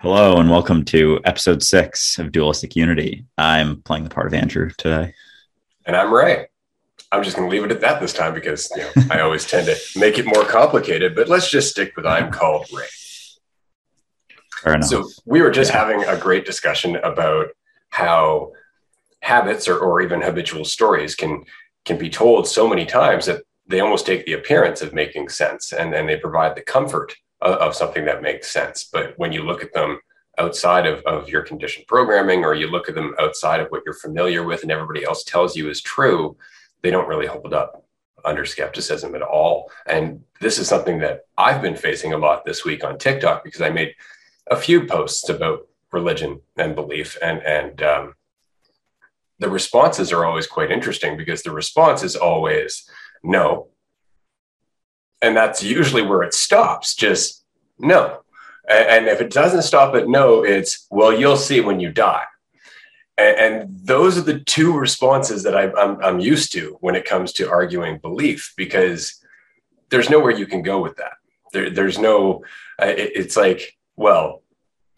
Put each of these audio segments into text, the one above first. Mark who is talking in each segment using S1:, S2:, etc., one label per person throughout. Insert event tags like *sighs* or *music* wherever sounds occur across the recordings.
S1: Hello and welcome to episode six of Dualistic Unity. I'm playing the part of Andrew today.
S2: And I'm Ray. I'm just going to leave it at that this time because you know, I always tend to make it more complicated, but let's just stick with I'm called Ray.
S1: Fair enough.
S2: So we were just yeah. having a great discussion about how habits or, or even habitual stories can can be told so many times that they almost take the appearance of making sense and then they provide the comfort of, something that makes sense. But when you look at them outside of, of your conditioned programming or you look at them outside of what you're familiar with and everybody else tells you is true, they don't really hold up under skepticism at all. And this is something that I've been facing a lot this week on TikTok because I made a few posts about religion and belief and and um, the responses are always quite interesting because the response is always no and that's usually where it stops just no. And, if it doesn't stop at no it's well you'll see when you die. And, those are the two responses that I'm, I'm used to when it comes to arguing belief because there's nowhere you can go with that. There, there's no uh, it's like well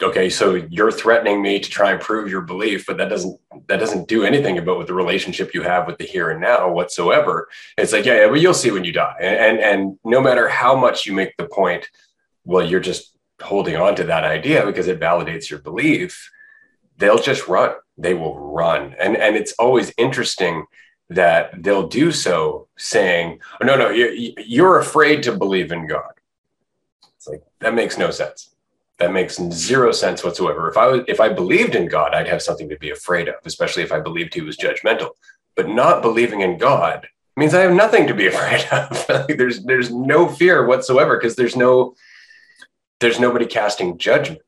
S2: okay so you're threatening me to try and prove your belief but that doesn't that doesn't do anything about with the relationship you have with the here and now whatsoever. It's like yeah, yeah well you'll see when you die. And, and and no matter how much you make the point well you're just holding on to that idea because it validates your belief they'll just run. They will run. And and it's always interesting that they'll do so saying oh, no no you're, you're afraid to believe in god. It's like that makes no sense that makes zero sense whatsoever. If I was, if I believed in God, I'd have something to be afraid of, especially if I believed he was judgmental. But not believing in God means I have nothing to be *laughs* afraid of. *laughs* there's there's no fear whatsoever because there's no there's nobody casting judgment,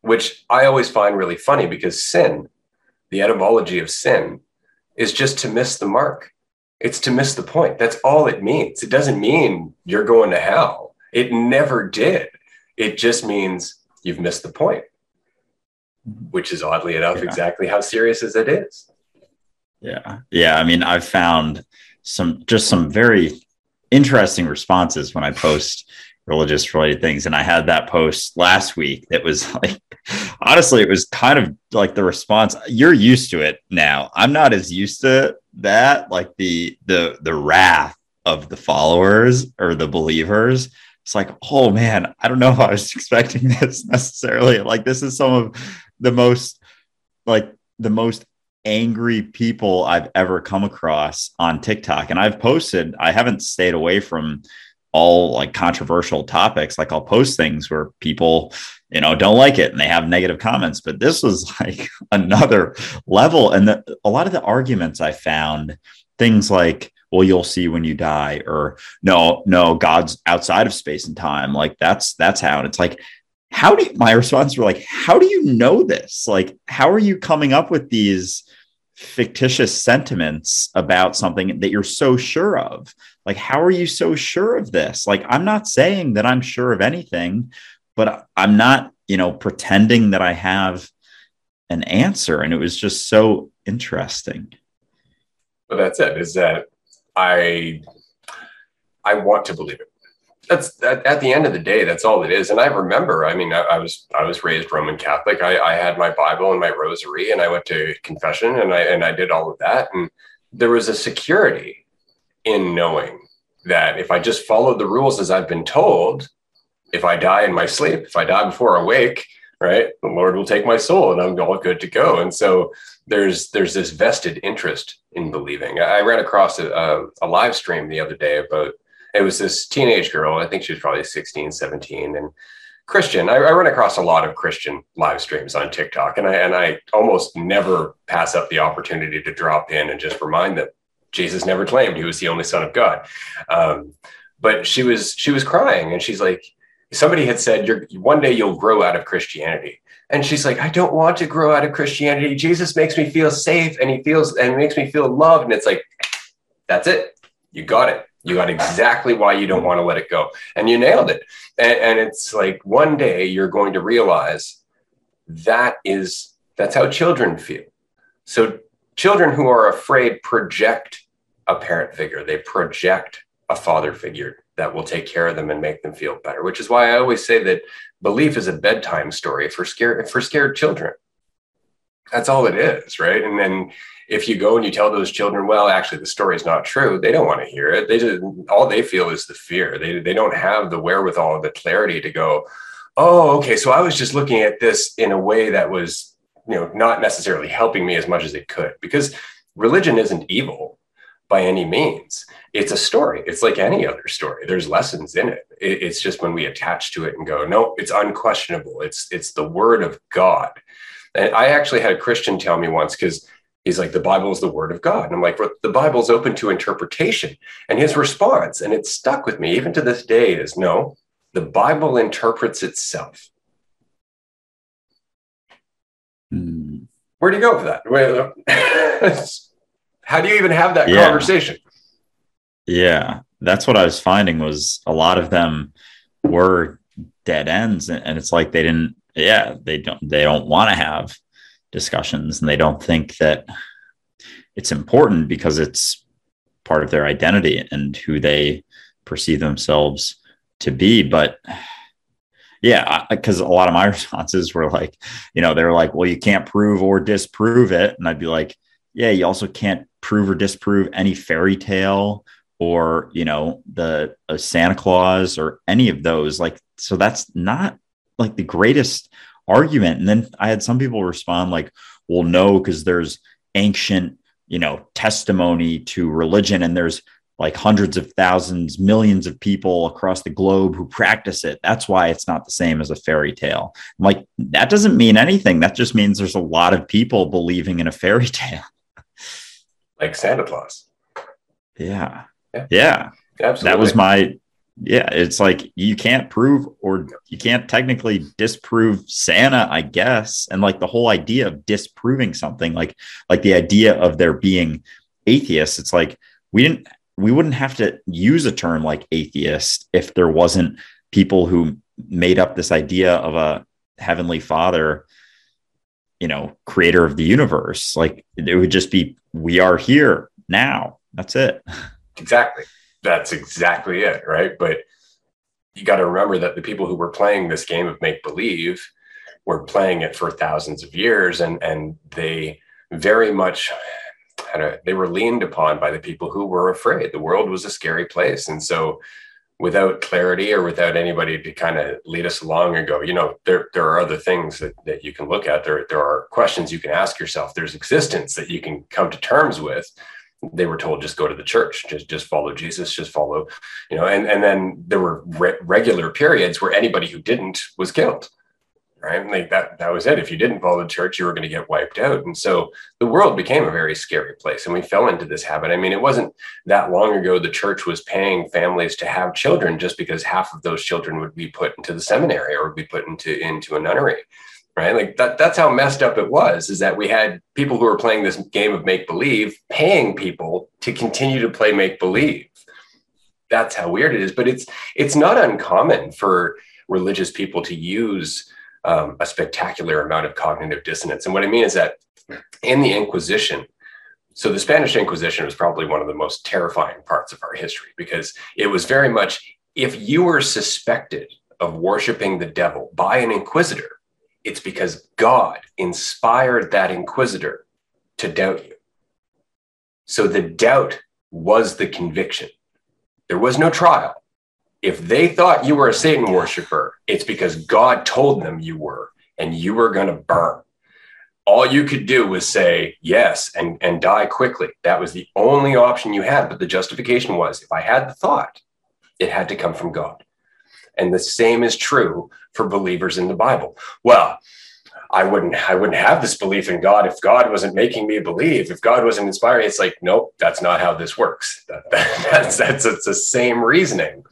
S2: which I always find really funny because sin, the etymology of sin, is just to miss the mark. It's to miss the point. That's all it means. It doesn't mean you're going to hell. It never did. It just means you've missed the point, mm-hmm. which is oddly enough yeah. exactly how serious as it is.
S1: Yeah. Yeah. I mean, I've found some just some very interesting responses when I post religious related things. And I had that post last week that was *laughs* like, honestly, it was kind of like the response. You're used to it now. I'm not as used to that, like the the the wrath of the followers or the believers it's like, oh man, I don't know if I was *laughs* expecting this necessarily. Like, this is some of the most, like, the most angry people I've ever come across on TikTok. And I've posted, I haven't stayed away from all like controversial topics. Like, I'll post things where people, you know, don't like it and they have negative comments. But this was *laughs* like another level. And the, a lot of the arguments I found, things like, well you'll see when you die or no no god's outside of space and time. Like that's that's how and it's like how do you, my response were like how do you know this? Like how are you coming up with these fictitious sentiments about something that you're so sure of? Like how are you so sure of this? Like i'm not saying that i'm sure of anything but i'm not you know pretending that i have an answer. And it was just so interesting.
S2: Well that's it. Is that I I want to believe it. That's at, at, the end of the day, that's all it is. And I remember, I mean, I, I was I was raised Roman Catholic. I, I had my Bible and my rosary, and I went to confession, and I and I did all of that. And there was a security in knowing that if I just followed the rules as I've been told, if I die in my sleep, if I die before I wake, right, the Lord will take my soul, and I'm all good to go. And so there's there's this vested interest in believing. I ran across a, a, a, live stream the other day about it was this teenage girl. I think she was probably 16, 17, and Christian. I, I run across a lot of Christian live streams on TikTok, and I and I almost never pass up the opportunity to drop in and just remind them Jesus never claimed he was the only Son of God. Um, but she was she was crying, and she's like, somebody had said, "You're one day you'll grow out of Christianity." And she's like, I don't want to grow out of Christianity. Jesus makes me feel safe and he feels and makes me feel loved. And it's like, that's it. You got it. You got exactly why you don't want to let it go. And you nailed it. And, and it's like one day you're going to realize that is that's how children feel. So children who are afraid project a parent figure, they project a father figure that will take care of them and make them feel better. Which is why I always say that belief is a bedtime story for scared for scared children. That's all it is, right? And then if you go and you tell those children, well, actually the story is not true, they don't want to hear it. They just all they feel is the fear. They they don't have the wherewithal, the clarity to go, oh, okay, so I was just looking at this in a way that was, you know, not necessarily helping me as much as it could. Because religion isn't evil by any means. It's a story. It's like any other story. There's lessons in it. It's just when we attach to it and go, no, it's unquestionable. It's it's the word of God. And I actually had a Christian tell me once because he's like, the Bible is the word of God. And I'm like, the Bible's open to interpretation. And his response, and it stuck with me even to this day, is no, the Bible interprets itself. Hmm. Where do you go with that? *laughs* How do you even have that yeah. conversation?
S1: Yeah, that's what I was finding was a lot of them were dead ends, and it's like they didn't. Yeah, they don't. They don't want to have discussions and they don't think that it's important because it's part of their identity and who they perceive themselves to be but yeah because a lot of my *laughs* responses were like you know they're like well you can't prove or disprove it and i'd be like yeah you also can't prove or disprove any fairy tale or you know the uh, santa claus or any of those like so that's not like the greatest argument. And then I had some people respond like, well, no, because there's ancient, you know, testimony to religion and there's like hundreds of thousands, millions of people across the globe who practice it. That's why it's not the same as a fairy tale. I'm like, that doesn't mean anything. That just means there's a lot of people believing in a fairy *laughs* tale.
S2: Like Santa Claus.
S1: Yeah. Yeah. yeah. Absolutely. That was my yeah, it's like you can't prove or you can't technically disprove Santa, I guess. And like the whole idea of disproving something, like like the idea of there being atheists, it's like we didn't we wouldn't have to use a term like atheist if there wasn't people who made up this idea of a heavenly father, you know, creator of the universe. Like it would just be we are here now. That's it.
S2: Exactly that's exactly it, right? But you got to remember that the people who were playing this game of make believe were playing it for thousands of years, and and they very much they were leaned upon by the people who were afraid. The world was a scary place, and so without clarity or without anybody to kind of lead us along and go, you know, there there are other things that, that you can look at. There there are questions you can ask yourself. There's existence that you can come to terms with they were told just go to the church just just follow jesus just follow you know and and then there were re- regular periods where anybody who didn't was killed right like that that was it if you didn't follow the church you were going to get wiped out and so the world became a very scary place and we fell into this habit i mean it wasn't that long ago the church was paying families to have children just because half of those children would be put into the seminary or would be put into into a nunnery right? Like that, that's how messed up it was, is that we had people who were playing this game of make believe, paying people to continue to play make believe. That's how weird it is. But it's it's not uncommon for religious people to use um, a spectacular amount of cognitive dissonance. And what I mean is that in the Inquisition, so the Spanish Inquisition was probably one of the most terrifying parts of our history because it was very much if you were suspected of worshiping the devil by an inquisitor, it's because God inspired that inquisitor to doubt you. So the doubt was the conviction. There was no trial. If they thought you were a Satan worshiper, it's because God told them you were, and you were going to burn. All you could do was say yes and, and die quickly. That was the only option you had. But the justification was if I had the thought, it had to come from God. And the same is true for believers in the Bible. Well, I wouldn't I wouldn't have this belief in God if God wasn't making me believe. If God wasn't inspiring, it's like, nope, that's not how this works. That, *laughs* that, that's that's it's the same reasoning,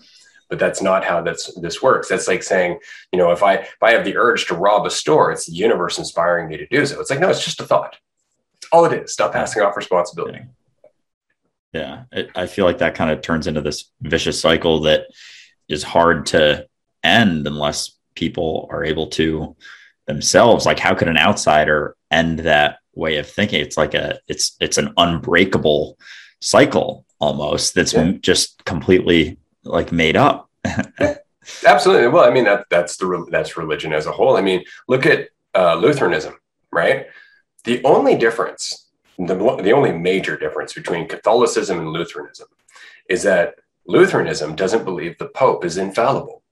S2: but that's not how that's this works. That's like saying, you know, if I if I have the urge to rob a store, it's the universe inspiring me to do so. It's like, no, it's just a thought. It's all it is. Stop passing off responsibility.
S1: Yeah, it, I feel like that kind of turns into this vicious cycle that is hard to end unless people are able to themselves like how could an outsider end that way of thinking it's like a it's it's an unbreakable cycle almost that's yeah. just completely like made up. *laughs*
S2: Absolutely. Well, I mean that that's the that's religion as a whole. I mean, look at uh, Lutheranism, right? The only difference, the the only major difference between Catholicism and Lutheranism, is that Lutheranism doesn't believe the Pope is infallible.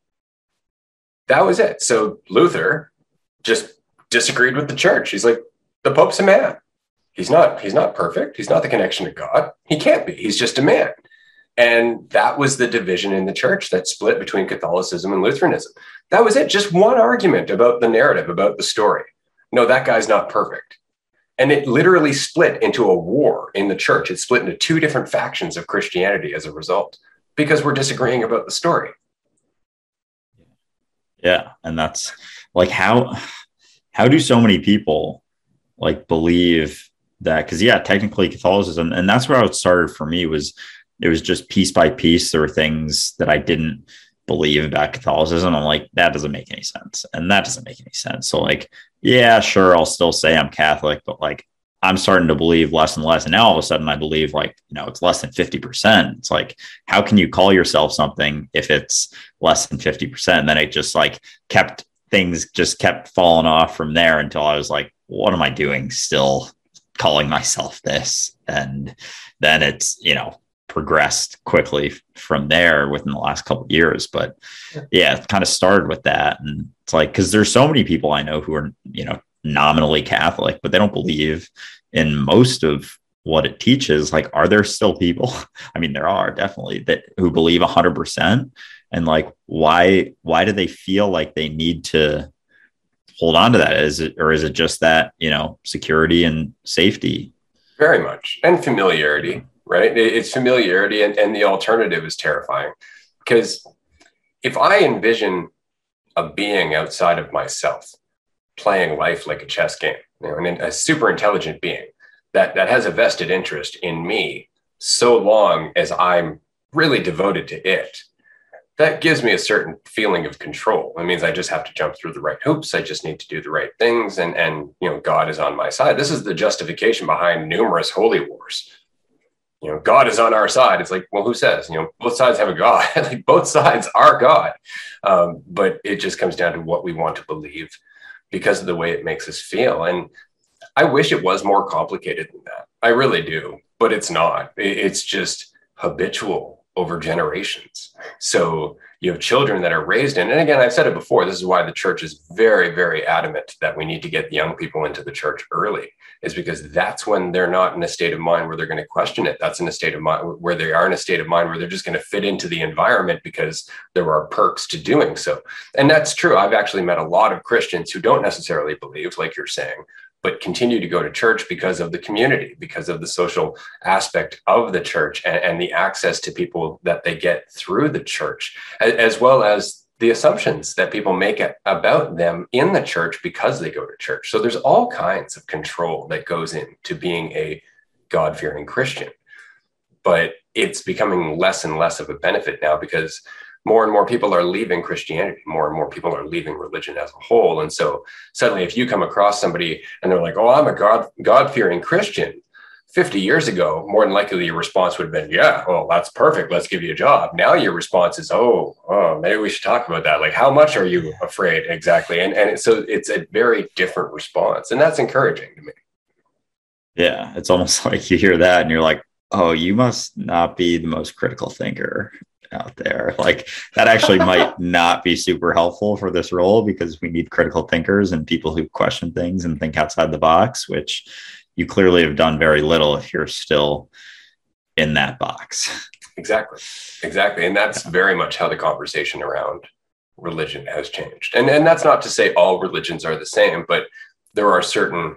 S2: That was it. So Luther just disagreed with the church. He's like, the Pope's a man. He's not. He's not perfect. He's not the connection to God. He can't be. He's just a man. And that was the division in the church that split between Catholicism and Lutheranism. That was it. Just one argument about the narrative, about the story. No, that guy's not perfect. And it literally split into a war in the church. It split into two different factions of Christianity as a result because we're disagreeing about the story.
S1: Yeah. And that's like how how do so many people like believe that because yeah technically catholicism and that's where it started for me was it was just piece by piece there were things that i didn't believe about catholicism. I'm like that doesn't make any sense. And that doesn't make any sense. So like yeah sure i'll still say i'm catholic but like i'm starting to believe less and less. And now all of a sudden i believe like you know it's less than 50% it's like how can you call yourself something if it's less than 50% and then it just like kept things just kept falling off from there until i was like what am i doing still calling myself this? And then it's you know progressed quickly from there within the last couple years but yeah it kind of started with that and it's like because there's so many people i know who are you know nominally catholic but they don't believe in most of what it teaches like are there still people *laughs* i mean there are definitely that who believe 100% and like why why do they feel like they need to hold on to that? Is it, or is it just that, you know, security and safety?
S2: Very much. And familiarity, right? It's familiarity. And, and the alternative is terrifying because if I envision a being outside of myself playing life like a chess game, you know, and a super intelligent being that, that has a vested interest in me so long as I'm really devoted to it, that gives me a certain feeling of control. It means I just have to jump through the right hoops. I just need to do the right things. And, and, you know, God is on my side. This is the justification behind numerous holy wars. You know, God is on our side. It's like, well, who says, you know, both sides have a God, *laughs* like both sides are God. Um, but it just comes down to what we want to believe because of the way it makes us feel. And I wish it was more complicated than that. I really do, but it's not. It's just habitual over generations. So you have children that are raised in, and again, I've said it before, this is why the church is very, very adamant that we need to get young people into the church early, is because that's when they're not in a state of mind where they're going to question it. That's in a state of mind where they are in a state of mind where they're just going to fit into the environment because there are perks to doing so. And that's true. I've actually met a lot of Christians who don't necessarily believe, like you're saying, but continue to go to church because of the community, because of the social aspect of the church and, and the access to people that they get through the church, as well as the assumptions that people make about them in the church because they go to church. So there's all kinds of control that goes into being a God fearing Christian. But it's becoming less and less of a benefit now because more and more people are leaving Christianity. More and more people are leaving religion as a whole. And so suddenly, if you come across somebody and they're like, "Oh, I'm a God God fearing Christian," 50 years ago, more than likely your response would have been, "Yeah, well, that's perfect. Let's give you a job." Now your response is, "Oh, oh, maybe we should talk about that. Like, how much are you afraid exactly?" And and so it's a very different response, and that's encouraging to me.
S1: Yeah, it's almost *laughs* like you hear that and you're like, "Oh, you must not be the most critical thinker." Out there. Like that actually *laughs* might not be super helpful for this role because we need critical thinkers and people who question things and think outside the box, which you clearly have done very little if you're still in that box.
S2: Exactly. Exactly. And that's very much how the conversation around religion has changed. And and that's not to say all religions are the same, but there are certain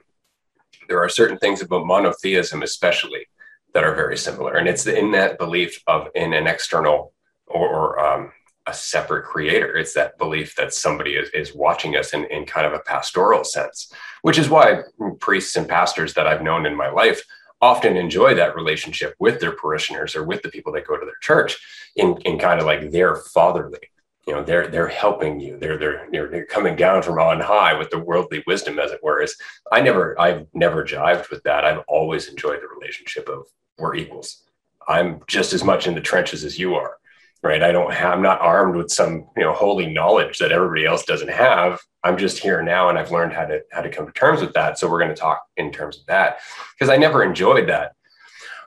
S2: there are certain things about monotheism especially that are very similar and it's the in that belief of in an external or, or um, a separate creator. It's that belief that somebody is, is watching us in, in kind of a pastoral sense, which is why priests and pastors that I've known in my life often enjoy that relationship with their parishioners or with the people that go to their church in, in kind of like their fatherly. You know, they're they're helping you. They're they're they're coming down from on high with the worldly wisdom, as it were. Is I never I've never jived with that. I've always enjoyed the relationship of we're equals. I'm just as much in the trenches as you are right? I don't have, I'm not armed with some, you know, holy knowledge that everybody else doesn't have. I'm just here now and I've learned how to, how to come to terms with that. So we're going to talk in terms of that because I never enjoyed that.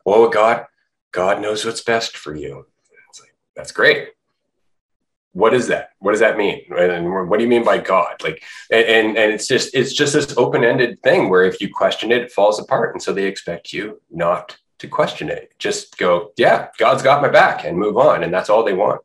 S2: Well, God, God knows what's best for you. It's like, that's great. What is that? What does that mean? And what do you mean by God? Like, and, and it's just, it's just this open-ended thing where if you question it, it falls apart. And so they expect you not to question it. Just go, yeah, God's got my back and move on. And that's all they want.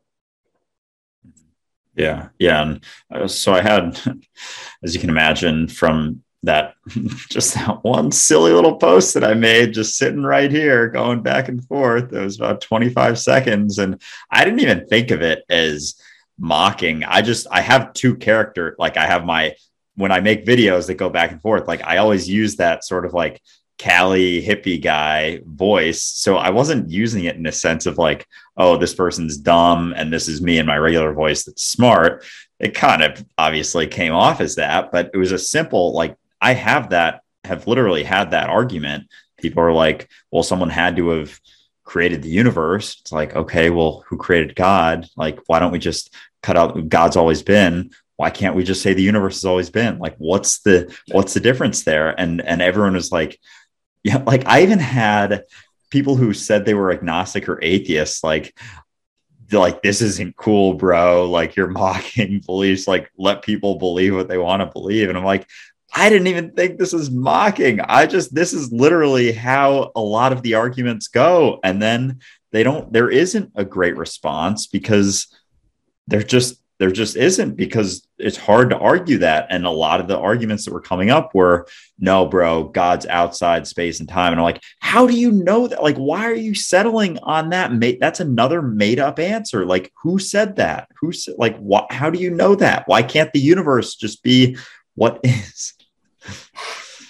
S1: Yeah. Yeah. And uh, so I had, *laughs* as you can imagine, from that *laughs* just that one silly little post that I made, just sitting right here, going back and forth. It was about 25 seconds. And I didn't even think of it as mocking. I just, I have two character, like I have my, when I make videos that go back and forth, like I always use that sort of like Cali hippie guy voice. So I wasn't using it in a sense of like, oh, this person's dumb and this is me in my regular voice that's smart. It kind of obviously came off as that, but it was a simple, like, I have that, have literally had that argument. People are like, well, someone had to have created the universe. It's like, okay, well, who created God? Like, why don't we just cut out God's always been? Why can't we just say the universe has always been? Like, what's the what's the difference there? And and everyone was like, yeah, like I even had people who said they were agnostic or atheists, like, like this isn't cool, bro. Like you're *laughs* mocking beliefs. Like let people believe what they want to believe. And I'm like, I didn't even think this is mocking. I just this is literally how a lot of the arguments go, and then they don't. There isn't a great response because they're just there just isn't because it's hard to argue that. And a lot of the arguments that were coming up were, no, bro, God's outside space and time. And I'm like, how do you know that? Like, why are you settling on that? That's another made up answer. Like, who said that? Who said, like, what, how do you know that? Why can't the universe just be what *laughs* is?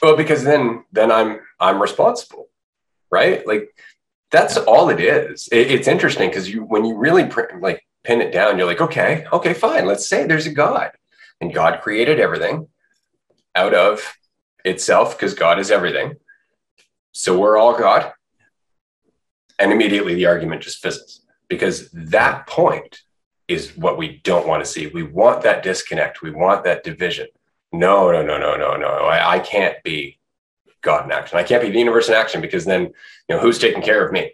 S2: Well, because then, then I'm, I'm responsible, right? Like, that's all it is. It, it's interesting because you, when you really like pin it down, you're like, okay, okay, fine. Let's say there's a God and God created everything out of itself because God is everything. So we're all God. And immediately the argument just fizzles because that point is what we don't want to see. We want that disconnect. We want that division. No, no, no, no, no, no. I, I can't be God in action. I can't be the universe in action because then, you know, who's taking care of me?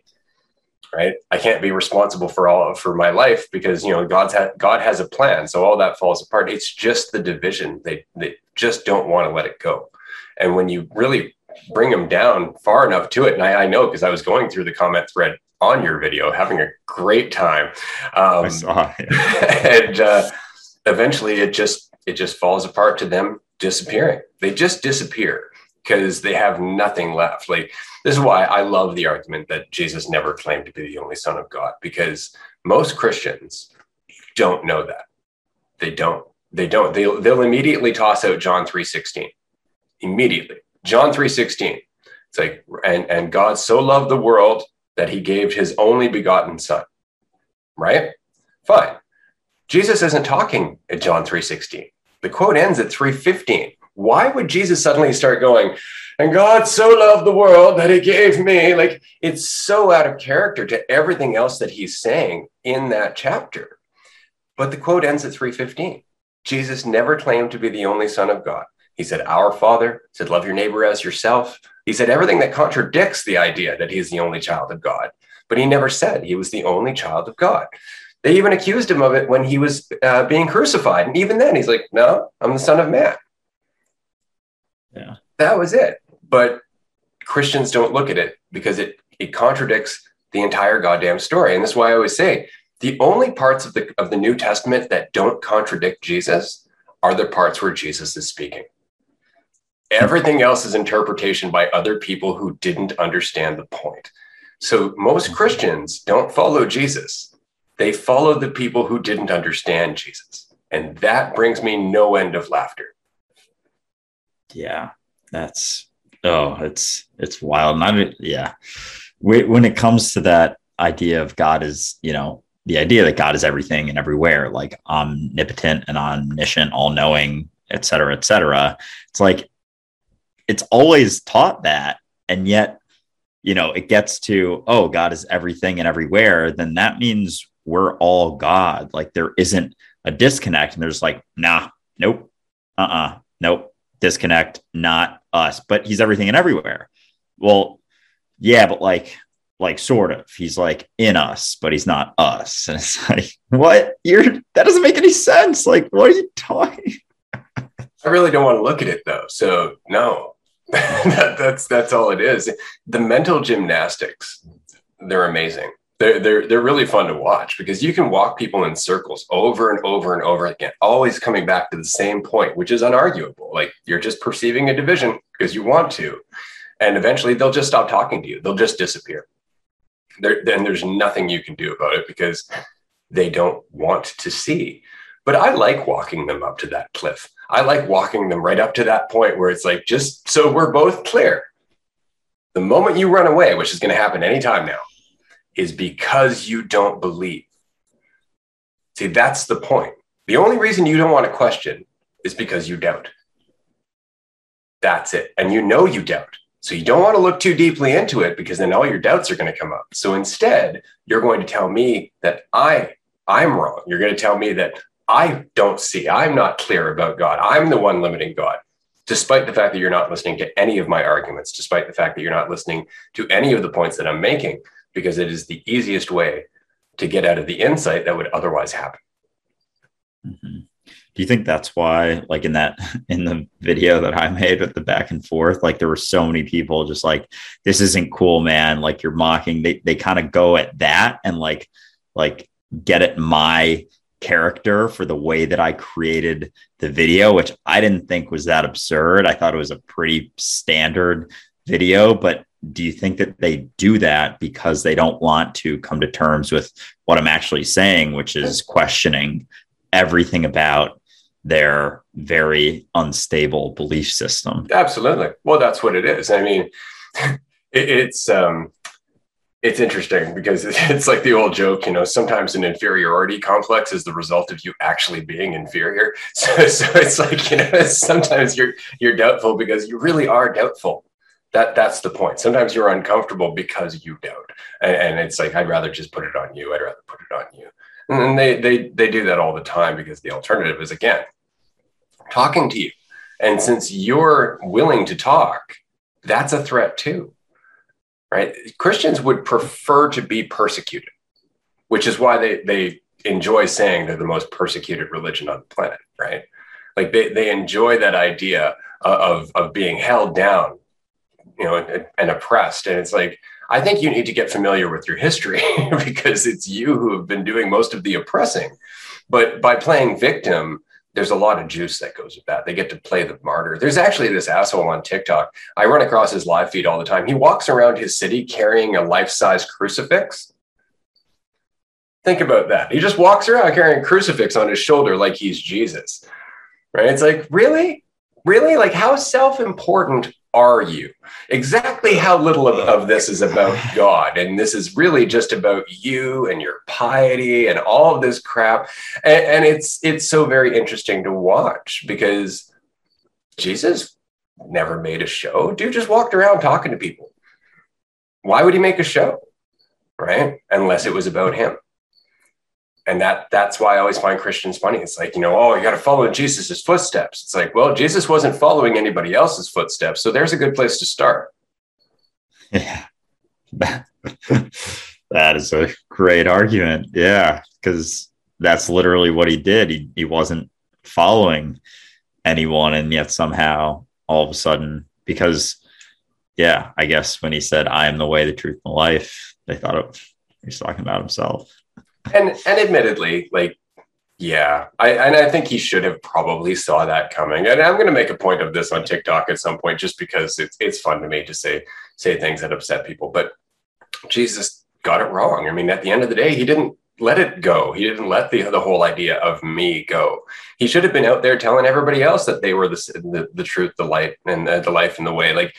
S2: Right? I can't be responsible for all for my life because you know God's ha- God has a plan. So all that falls apart. It's just the division. They they just don't want to let it go. And when you really bring them down far enough to it, and I, I know because I was going through the comment thread on your video, having a great time. Um, I saw *laughs* *laughs* and uh, eventually, it just it just falls apart to them disappearing. They just disappear because they have nothing left. Like this is why I love the argument that Jesus never claimed to be the only Son of God, because most Christians don't know that. They don't. They don't. They'll, they'll immediately toss out John 3.16. Immediately. John 3.16. It's like, and, and God so loved the world that he gave his only begotten son. Right? Fine. Jesus isn't talking at John 3.16. The quote ends at 3.15. Why would Jesus suddenly start going, and God so loved the world that he gave me. Like it's so out of character to everything else that he's saying in that chapter. But the quote ends at 315. Jesus never claimed to be the only son of God. He said, Our Father, he said, Love your neighbor as yourself. He said everything that contradicts the idea that he's the only child of God. But he never said he was the only child of God. They even accused him of it when he was uh, being crucified. And even then, he's like, No, I'm the son of man.
S1: Yeah.
S2: That was it. But Christians don't look at it because it, it contradicts the entire goddamn story. And that's why I always say the only parts of the, of the New Testament that don't contradict Jesus are the parts where Jesus is speaking. Everything else is interpretation by other people who didn't understand the point. So most Christians don't follow Jesus. They follow the people who didn't understand Jesus. And that brings me no end of laughter.
S1: Yeah, that's oh, it's it's wild. And I yeah, when it comes to that idea of God is, you know, the idea that God is everything and everywhere, like omnipotent and omniscient, all knowing, et cetera, et cetera. It's like it's always taught that. And yet, you know, it gets to, oh, God is everything and everywhere, then that means we're all God. Like there isn't a disconnect. And there's like, nah, nope, uh uh-uh, uh, nope, disconnect, not us, but he's everything and everywhere. Well, yeah, but like, like sort of, he's like in us, but he's not us. And it's *laughs* like, what? You're that doesn't make any sense. Like, what are you talking?
S2: I really don't want to look at it though. So no, *laughs* that, that's that's all it is. The mental gymnastics, they're amazing. They're, they're, they're really fun to watch because you can walk people in circles over and over and over again, always coming back to the same point, which is unarguable. Like you're just perceiving a division because you want to. And eventually they'll just stop talking to you, they'll just disappear. There, then there's nothing you can do about it because they don't want to see. But I like walking them up to that cliff. I like walking them right up to that point where it's like, just so we're both clear. The moment you run away, which is going to happen anytime now, is because you don't believe. See, that's the point. The only reason you don't want to question is because you doubt. That's it. And you know you doubt. So you don't want to look too deeply into it because then all your doubts are going to come up. So instead, you're going to tell me that I I'm wrong. You're going to tell me that I don't see. I'm not clear about God. I'm the one limiting God. Despite the fact that you're not listening to any of my arguments, despite the fact that you're not listening to any of the points that I'm making, because it is the easiest way to get out of the insight that would otherwise happen.
S1: Mm-hmm. Do you think that's why, like in that *laughs* in the video that I made with the back and forth, like there were so many people just like, this isn't cool, man. Like you're mocking. They they kind of go at that and like like get at my character for the way that I created the video, which I didn't think was that absurd. I thought it was a pretty standard video, but do you think that they do that because they don't want to come to terms with what I'm actually saying, which is questioning everything about their very unstable belief system?
S2: Absolutely. Well, that's what it is. I mean, *laughs* it's um, it's interesting because *laughs* it's like the old joke, you know, sometimes an inferiority complex is the result of you actually being inferior. *laughs* So, so it's like, you know, sometimes you're you're doubtful because you really are doubtful that that's the point. Sometimes you're uncomfortable because you don't. And, and, it's like i'd rather just put it on you. I'd rather put it on you. And they they they do that all the time because the alternative is again talking to you. And since you're willing to talk that's a threat too right? Christians would prefer to be persecuted which is why they they enjoy saying they're the most persecuted religion on the planet right? Like they, they enjoy that idea of, of being held down you know, and, and oppressed. And it's like, I think you need to get familiar with your history *laughs* because it's you who have been doing most of the oppressing. But by playing victim, there's a lot of juice that goes with that. They get to play the martyr. There's actually this asshole on TikTok. I run across his live feed all the time. He walks around his city carrying a life size crucifix. Think about that. He just walks around carrying a crucifix on his shoulder like he's Jesus. Right? It's like, really? Really? Like, how self important are you? Exactly how little of, of, this is about *laughs* God. And this is really just about you and your piety and all of this crap. And, and it's it's so very interesting to watch because Jesus never made a show. Dude just walked around talking to people. Why would he make a show? Right? Unless it was about him and that that's why I always find Christians funny. It's like, you know, oh, you got to follow Jesus's footsteps. It's like, well, Jesus wasn't following anybody else's footsteps, so there's a good place to start.
S1: Yeah, *laughs* that is a great argument. Yeah, because that's literally what he did. He he wasn't following anyone, and yet somehow all of a sudden, because yeah, I guess when he said, "I am the way, the truth, and the life," they thought it, he was talking about himself
S2: and and admittedly, like yeah, I and I think he should have probably saw that coming. And I'm going to make a point of this on TikTok at some point, just because it's it's fun to me to say say things that upset people. But Jesus got it wrong. I mean, at the end of the day, he didn't let it go. He didn't let the the whole idea of me go. He should have been out there telling everybody else that they were the the, the truth, the light, and the, the life and the way. Like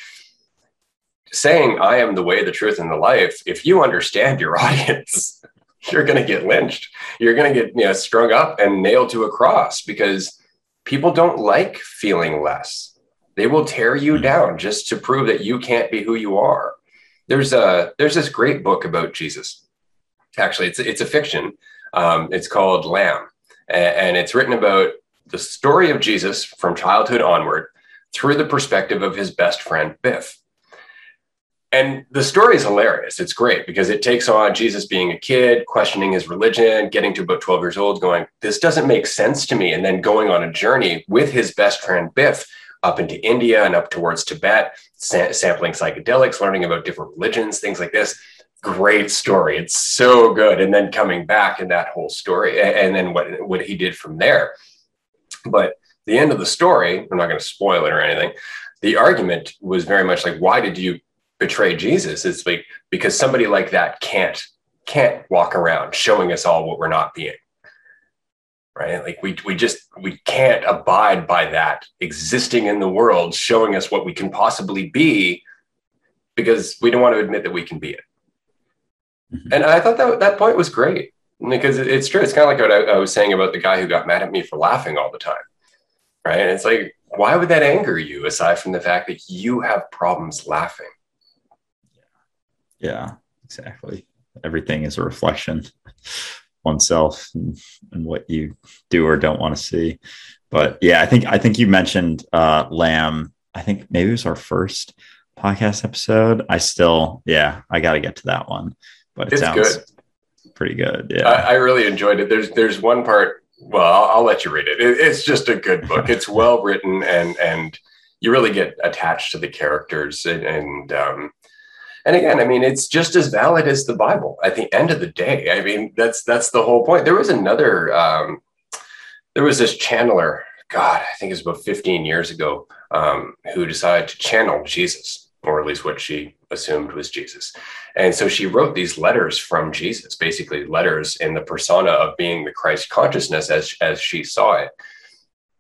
S2: saying, "I am the way, the truth, and the life." If you understand your *laughs* audience *laughs* you're going to get lynched. You're going to get you know strung up and nailed to a cross because people don't like feeling less. They will tear you mm-hmm. down just to prove that you can't be who you are. There's a there's this great book about Jesus. Actually, it's it's a fiction. Um, it's called Lamb, and, and it's written about the story of Jesus from childhood onward through the perspective of his best friend Biff. And the story is hilarious. It's great because it takes on Jesus being a kid, questioning his religion, getting to about 12 years old, going, This doesn't make sense to me. And then going on a journey with his best friend Biff up into India and up towards Tibet, sa- sampling psychedelics, learning about different religions, things like this. Great story. It's so good. And then coming back in that whole story and then what, what he did from there. But the end of the story, I'm not going to spoil it or anything. The argument was very much like, why did you betray Jesus? It's like because somebody like that can't can't walk around showing us all what we're not being. Right? Like we we just we can't abide by that existing in the world, showing us what we can possibly be, because we don't want to admit that we can be it. Mm-hmm. And I thought that that point was great because it's true. It's kind of like what I, I was saying about the guy who got mad at me for laughing all the time right? And it's like, why would that anger you aside from the fact that you have problems laughing?
S1: Yeah, exactly. Everything is a reflection oneself and, and, what you do or don't want to see. But yeah, I think I think you mentioned uh Lamb. I think maybe it was our first podcast episode. I still, yeah, I got to get to that one. But it it's sounds good. pretty good. Yeah,
S2: I, I really enjoyed it. There's there's one part well, I'll, I'll let you read it. it. It's just a good book. It's well written, and and you really get attached to the characters. And and, um, and again, I mean, it's just as valid as the Bible. At the end of the day, I mean, that's that's the whole point. There was another. Um, there was this channeler. God, I think it was about 15 years ago, um, who decided to channel Jesus, or at least what she assumed was Jesus. And so she wrote these letters from Jesus, basically letters in the persona of being the Christ consciousness as, as she saw it.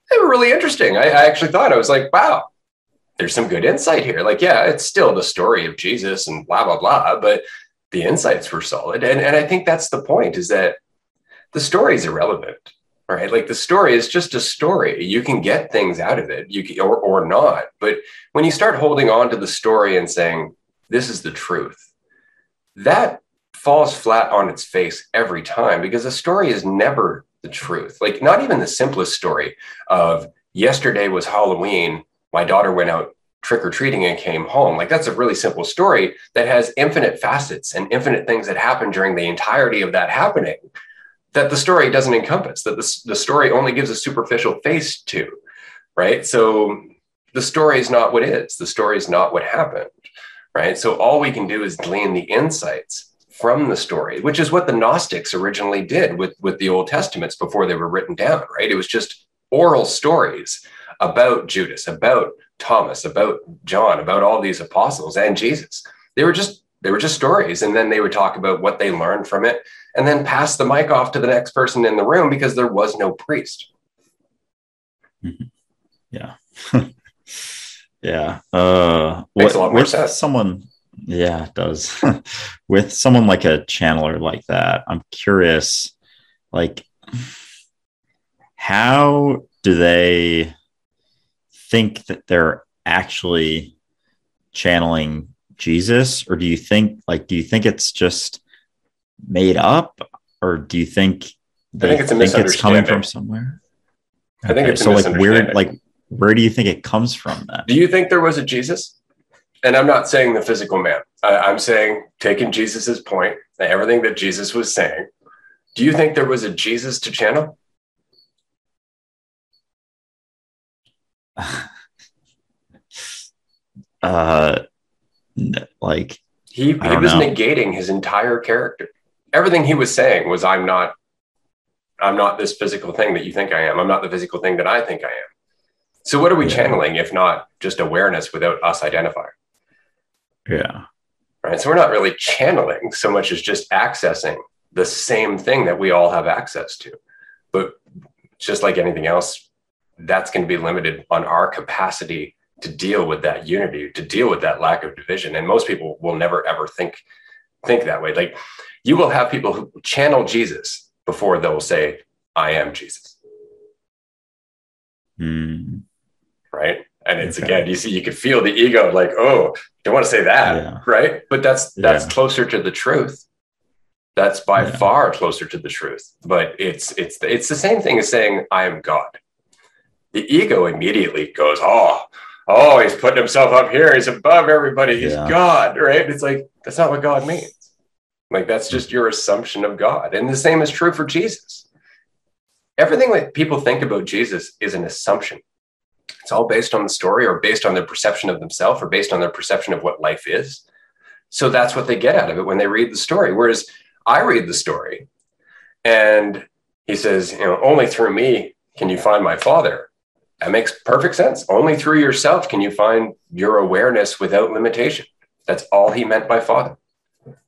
S2: They were really interesting. I, I actually thought, I was like, wow, there's some good insight here. Like, yeah, it's still the story of Jesus and blah, blah, blah, but the insights were solid. And, and I think that's the point is that the story is irrelevant, right? Like the story is just a story. You can get things out of it, you can, or, or not. But when you start holding on to the story and saying, this is the truth, that falls flat on its face every time because a story is never the truth. Like, not even the simplest story of yesterday was Halloween, my daughter went out trick or treating and came home. Like, that's a really simple story that has infinite facets and infinite things that happen during the entirety of that happening that the story doesn't encompass, that the, the story only gives a superficial face to, right? So, the story is not what is, the story is not what happened right? So all we can do is glean the insights from the story, which is what the Gnostics originally did with, with the Old Testaments before they were written down, right? It was just oral stories about Judas, about Thomas, about John, about all these apostles and Jesus. They were just they were just stories and then they would talk about what they learned from it and then pass the mic off to the next person in the room because there was no priest.
S1: Mm-hmm. Yeah. *laughs* Yeah. Uh,
S2: Makes what, a lot more sense.
S1: Someone, yeah, it does. *laughs* with someone like a channeler like that, I'm curious, like, how do they think that they're actually channeling Jesus, or do you think, like, do you think it's just made up, or do you think
S2: they I think it's, a think it's
S1: coming from somewhere?
S2: I think okay. it's
S1: so like where like where do you think it comes from then?
S2: Do you think there was a Jesus? And I'm not saying the physical man. I, am saying taking Jesus's point, everything that Jesus was saying. Do you think there was a Jesus to channel? *laughs*
S1: uh, like
S2: he, he was know. negating his entire character. Everything he was saying was, "I'm not, I'm not this physical thing that you think I am. I'm not the physical thing that I think I am." So what are we yeah. channeling if not just awareness without us identifying?
S1: Yeah.
S2: Right. So we're not really channeling so much as just accessing the same thing that we all have access to. But just like anything else, that's going to be limited on our capacity to deal with that unity, to deal with that lack of division. And most people will never ever think think that way. Like you will have people who channel Jesus before they'll say, I am Jesus.
S1: Mm
S2: right? And it's okay. again, you see, you can feel the ego, like, oh, don't want to say that, yeah. right? But that's that's yeah. closer to the truth. That's by
S1: Yeah.
S2: far closer to the truth. But it's it's it's the same thing as saying I am God. The ego immediately goes, oh, oh, he's putting himself up here. He's above everybody. He's
S1: Yeah.
S2: God, right? It's like that's not what God means. Like that's just your assumption of God. And the same is true for Jesus. Everything that people think about Jesus is an assumption. It's all based on the story or based on their perception of themselves or based on their perception of what life is. So that's what they get out of it when they read the story. Whereas I read the story and he says, you know, only through me can you find my father. That makes perfect sense. Only through yourself can you find your awareness without limitation. That's all he meant by father.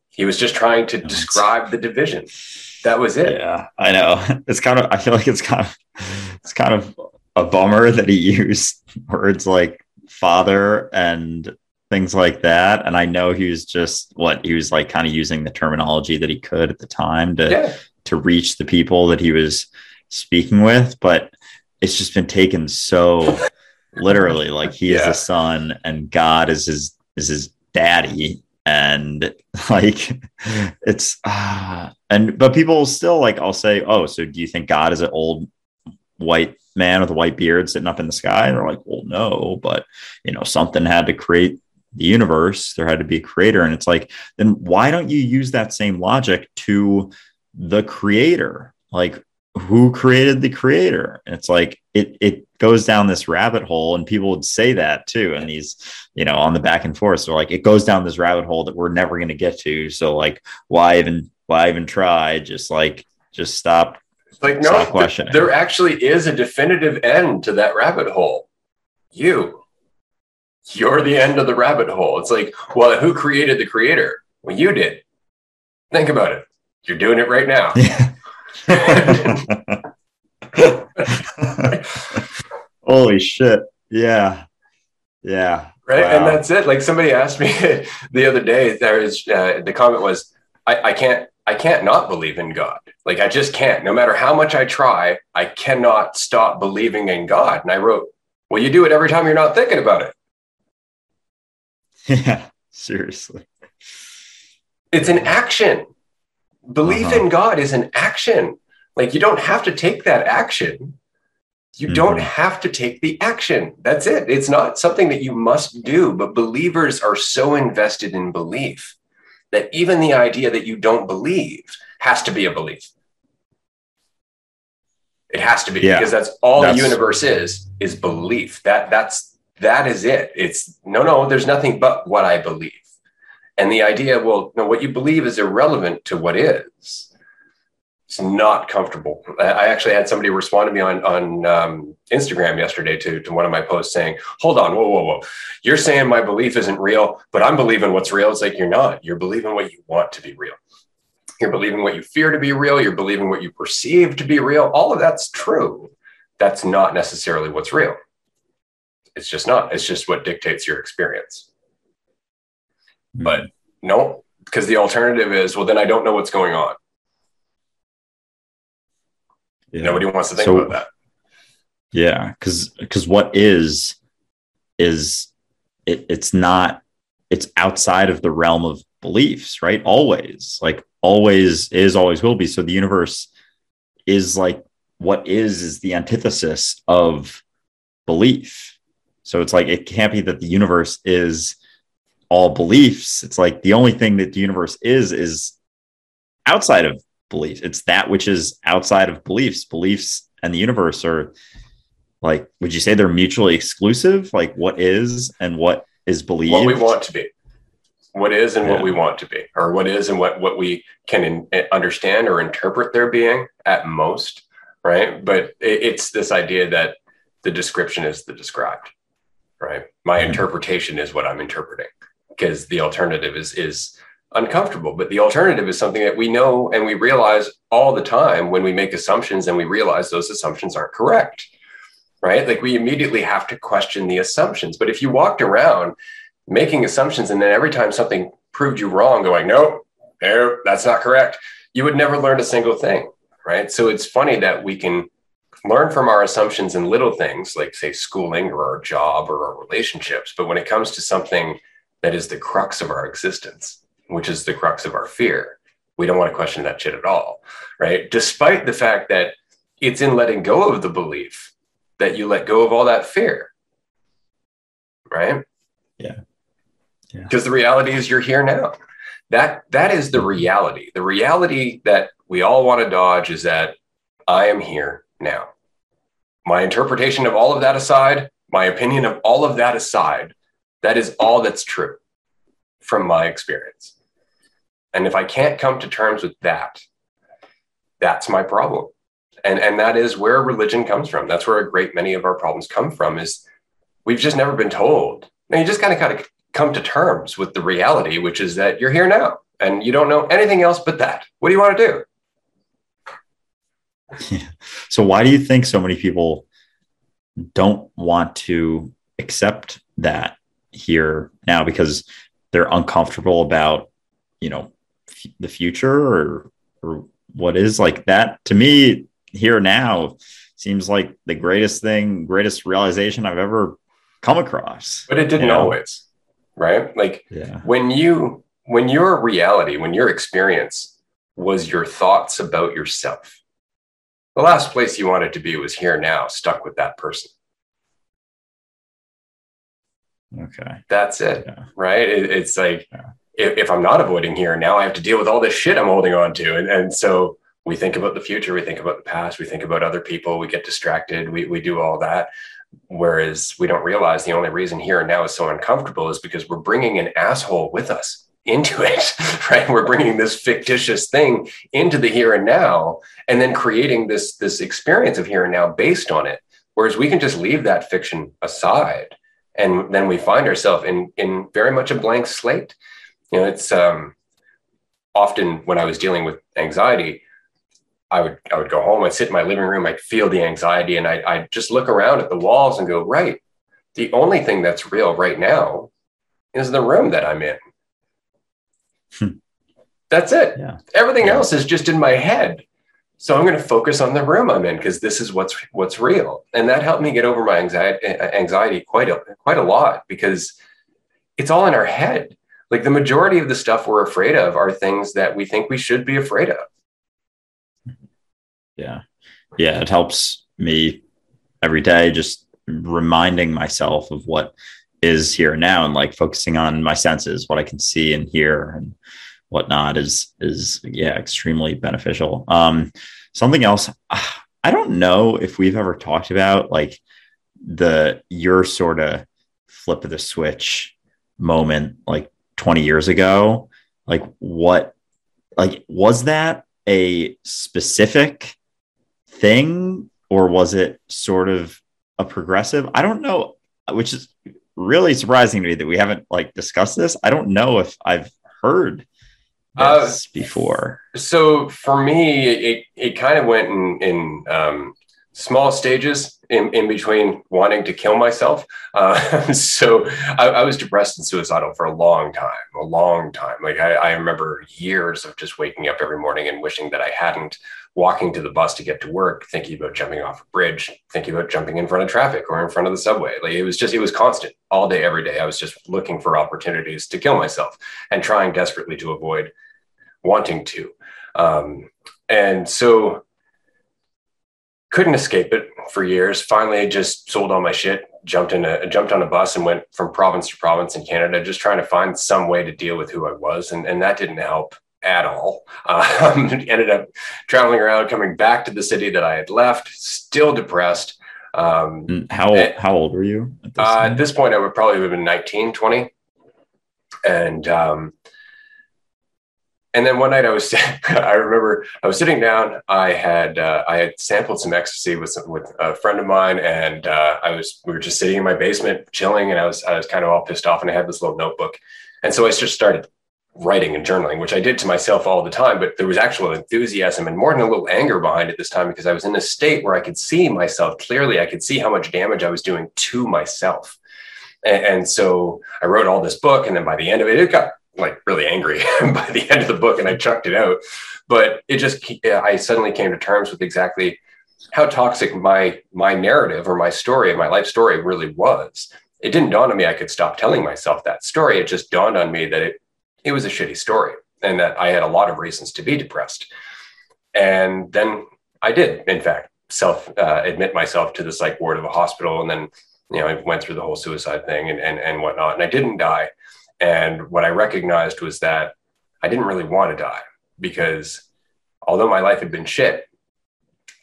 S2: He was just trying to describe the division. That was it.
S1: Yeah, I know. *laughs* It's kind of. I feel like it's kind of. It's kind of a bummer that he *laughs* used words like father and things like that. And I know he was just what he was like, kind of using the terminology that he could at the time to
S2: Yeah.
S1: to reach the people that he was speaking with. But it's just been taken so *laughs* literally. Like he is
S2: Yeah.
S1: the son, and God is his is his daddy and *laughs* like it's ah and but people still like i'll say oh so do you think god is an old white man with a white beard sitting up in the sky and they're like well no but you know something had to create the universe there had to be a creator and it's like then why don't you use that same logic to the creator like who created the creator and it's like it it goes down this rabbit hole and people would say that too and these you know on the back and forth so like it goes down this rabbit hole that we're never going to get to so like why even why even try just like just stop
S2: It's like, no,
S1: Stop
S2: th-
S1: questioning.
S2: there actually is a definitive end to that rabbit hole. You. You're the end of the rabbit hole. It's like, well, who created the creator? Well, you did. Think about it. You're doing it right now. *laughs* *laughs*
S1: holy shit. Yeah. Yeah.
S2: Right?
S1: Wow.
S2: and that's it. Like somebody asked me *laughs* the other day there is uh, the comment was I, I can't i can't not believe in god. Like i just can't. No matter how much i try i cannot stop believing in god. And i wrote well you do it every time you're not thinking about it. *laughs*
S1: Yeah seriously.
S2: It's an action belief
S1: Uh-huh.
S2: in god is an action. Like you don't have to take that action. You don't
S1: Mhm.
S2: have to take the action. That's it. It's not something that you must do but believers are so invested in belief that even the idea that you don't believe has to be a belief. It has to be
S1: Yeah.
S2: because that's all
S1: That's-
S2: the universe is is belief. That that's that is it. It's no no there's nothing but what i believe and the idea well no what you believe is irrelevant to what is it's not comfortable. I actually had somebody respond to me on on um, instagram yesterday to, to one of my posts saying hold on whoa whoa whoa. You're saying my belief isn't real but i'm believing what's real. It's like you're not. You're believing what you want to be real. You're believing what you fear to be real. You're believing what you perceive to be real. All of that's true. That's not necessarily what's real. It's just not. It's just what dictates your experience But no, because the alternative is, well, then I don't know what's going on.
S1: Yeah.
S2: Nobody wants to think
S1: So-
S2: about that.
S1: Yeah, because because what is is it, it's not it's outside of the realm of beliefs, right? Always, like always is, always will be. So the universe is like what is is the antithesis of belief. So it's like it can't be that the universe is all beliefs. It's like the only thing that the universe is is outside of belief. It's that which is outside of beliefs. Beliefs and the universe are like would you say they're mutually exclusive like what is and what is believed
S2: What we want to be, what is and what we want to be, or what is and what what we can in, understand or interpret their being at most, right? But it, it's this idea that the description is the described, right? My
S1: Mhm.
S2: interpretation is what I'm interpreting, because the alternative is is uncomfortable. But the alternative is something that we know and we realize all the time when we make assumptions and we realize those assumptions aren't correct. right? Like we immediately have to question the assumptions. But if you walked around making assumptions and then every time something proved you wrong, going, no, there, that's not correct, you would never learn a single thing, right? So it's funny that we can learn from our assumptions in little things like, say, schooling or our job or our relationships. But when it comes to something that is the crux of our existence, which is the crux of our fear, we don't want to question that shit at all, right? Despite the fact that it's in letting go of the belief that you let go of all that fear, right?
S1: Yeah.
S2: Because the reality is you're here now. That that is the reality. The reality that we all want to dodge is that I am here now. My interpretation of all of that aside, my opinion of all of that aside, that is all that's true from my experience. And if I can't come to terms with that, that's my problem. And, and that is where religion comes from. That's where a great many of our problems come from is we've just never been told. And you just kind of kind of come to terms with the reality, which is that you're here now and you don't know anything else but that. What do you want to do?
S1: Yeah. So why do you think so many people don't want to accept that here now because they're uncomfortable about, you know, f- the future or or what is like that to me here now seems like the greatest thing, greatest realization I've ever come across.
S2: But it didn't
S1: you know?
S2: always, right? Like
S1: Yeah.
S2: when you when your reality, when your experience was your thoughts about yourself, the last place you wanted to be was here now, stuck with that person.
S1: Okay.
S2: That's it,
S1: Yeah.
S2: right? It, it's like
S1: Yeah.
S2: if, if I'm not avoiding here now, I have to deal with all this shit I'm holding on to, and and so we think about the future, we think about the past, we think about other people, we get distracted, we we do all that. Whereas we don't realize the only reason here and now is so uncomfortable is because we're bringing an asshole with us into *laughs* it, right? We're bringing this fictitious thing into the here and now, and then creating this this experience of here and now based on it. Whereas we can just leave that fiction aside, and then we find ourselves in in very much a blank slate. You know, it's um, often when I was dealing with anxiety, I would I would go home, I'd sit in my living room, I'd feel the anxiety, and I I'd just look around at the walls and go, right, the only thing that's real right now is the room that I'm in.
S1: Hmm.
S2: That's it.
S1: Yeah.
S2: Everything
S1: Yeah.
S2: else is just in my head. So I'm going to focus on the room I'm in because this is what's what's real, and that helped me get over my anxiety anxiety quite a quite a lot because it's all in our head. Like the majority of the stuff we're afraid of are things that we think we should be afraid of.
S1: Yeah. Yeah. It helps me every day just reminding myself of what is here now and like focusing on my senses, what I can see and hear and whatnot is is yeah, extremely beneficial. Um something else I don't know if we've ever talked about like the your sort of flip of the switch moment like 20 years ago. Like what like was that a specific thing or was it sort of a progressive i don't know which is really surprising to me that we haven't like discussed this i don't know if i've heard
S2: Uh,
S1: before
S2: So for me, it it kind of went in in um, small stages in, in between wanting to kill myself. Uh, *laughs* so I, I was depressed and suicidal for a long time, a long time. Like I, I remember years of just waking up every morning and wishing that I hadn't walking to the bus to get to work, thinking about jumping off a bridge, thinking about jumping in front of traffic or in front of the subway. Like it was just, it was constant all day, every day. I was just looking for opportunities to kill myself and trying desperately to avoid wanting to. Um, and so couldn't escape it for years. Finally, I just sold all my shit, jumped in a jumped on a bus and went from province to province in Canada, just trying to find some way to deal with who I was. And, and that didn't help at all. *laughs* Um, ended up traveling around, coming back to the city that I had left, still depressed. Um,
S1: how
S2: Eh,
S1: how old were you at this
S2: uh, at this point, I would probably have been 19, 20. And um, and then one night I was *laughs* I remember I was sitting down. I had uh, I had sampled some ecstasy with some, with a friend of mine, and uh, I was we were just sitting in my basement chilling, and I was I was kind of all pissed off, and I had this little notebook, and so I just started writing and journaling, which I did to myself all the time. But there was actual enthusiasm and more than a little anger behind it this time because I was in a state where I could see myself clearly. I could see how much damage I was doing to myself. And, and so I wrote all this book, and then by the end of it, it got like really angry *laughs* by the end of the book, and I chucked it out. But it just I suddenly came to terms with exactly how toxic my my narrative or my story, my life story, really was. It didn't dawn on me I could stop telling myself that story. It just dawned on me that it it was a shitty story. and that I had a lot of reasons to be depressed. And then I did, in fact, self uh, admit myself to the psych ward of a hospital. And then, you know, I went through the whole suicide thing and, and, and whatnot. And I didn't die. And what I recognized was that I didn't really want to die because although my life had been shit,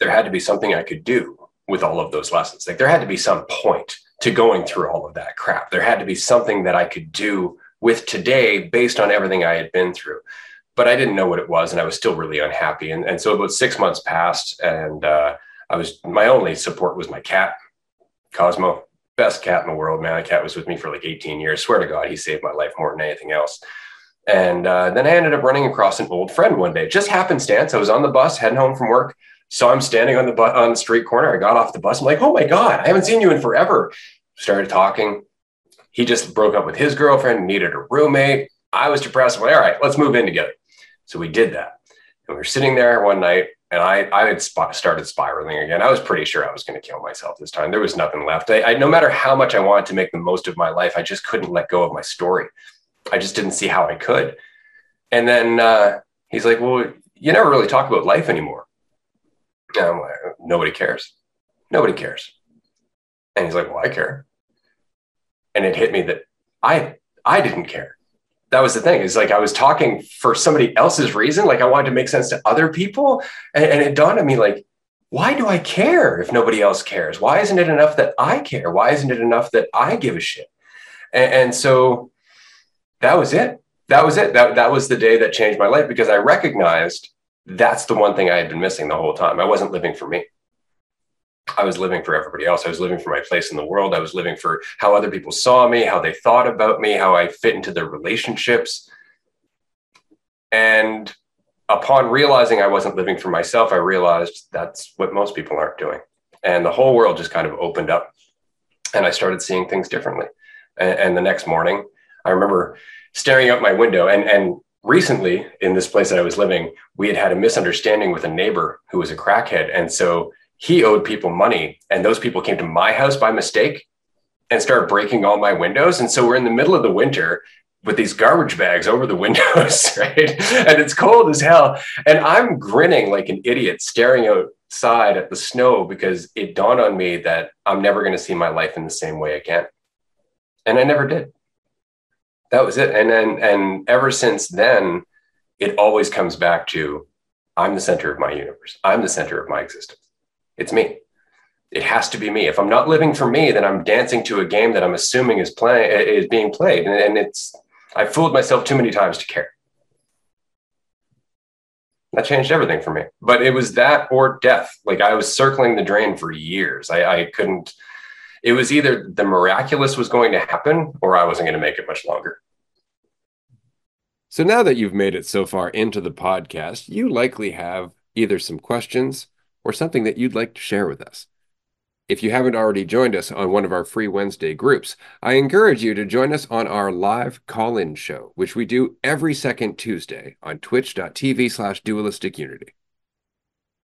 S2: there had to be something I could do with all of those lessons. Like there had to be some point to going through all of that crap. There had to be something that I could do with today based on everything I had been through. But I didn't know what it was, and I was still really unhappy. And, and so about six months passed, and uh, I was my only support was my cat, Cosmo, best cat in the world, man. That cat was with me for like 18 years. Swear to God, he saved my life more than anything else. And uh, then I ended up running across an old friend one day, just happenstance. I was on the bus heading home from work. Saw him standing on the bu- on the street corner. I got off the bus. I'm like, oh my God, I haven't seen you in forever. Started talking. He just broke up with his girlfriend, needed a roommate. I was depressed. I'm like, all right, let's move in together. So we did that. And we were sitting there one night and I, I had sp- started spiraling again. I was pretty sure I was going to kill myself this time. There was nothing left. I, I, no matter how much I wanted to make the most of my life, I just couldn't let go of my story. I just didn't see how I could. And then uh, he's like, well, you never really talk about life anymore. And I'm like, nobody cares. Nobody cares. And he's like, well, I care. And it hit me that I I didn't care. That was the thing. Is like I was talking for somebody else's reason. Like I wanted to make sense to other people. And, and it dawned on me like, why do I care if nobody else cares? Why isn't it enough that I care? Why isn't it enough that I give a shit? And, and so that was it. That was it. That, that was the day that changed my life because I recognized that's the one thing I had been missing the whole time. I wasn't living for me. I was living for everybody else. I was living for my place in the world. I was living for how other people saw me, how they thought about me, how I fit into their relationships. And upon realizing I wasn't living for myself, I realized that's what most people aren't doing. And the whole world just kind of opened up. And I started seeing things differently. And, and the next morning, I remember staring out my window and, and recently in this place that I was living, we had had a misunderstanding with a neighbor who was a crackhead. And so he owed people money and those people came to my house by mistake and started breaking all my windows. And so we're in the middle of the winter with these garbage bags over the *laughs* windows right? And it's cold as hell. And i'm grinning like an idiot staring outside at the snow because it dawned on me that i'm never going to see my life in the same way again. And i never did. That was it. And then and ever since then it always comes back to i'm the center of my universe. I'm the center of my existence it's me. It has to be me. If I'm not living for me, then I'm dancing to a game that I'm assuming is playing is being played, and, and it's I fooled myself too many times to care. That changed everything for me. But it was that or death. Like I was circling the drain for years. I, I couldn't. It was either the miraculous was going to happen, or I wasn't going to make it much longer.
S3: So now that you've made it so far into the podcast, you likely have either some questions or something that you'd like to share with us. If you haven't already joined us on one of our free Wednesday groups, I encourage you to join us on our live call in show, which we do every second Tuesday on twitch.tv slash dualistic unity.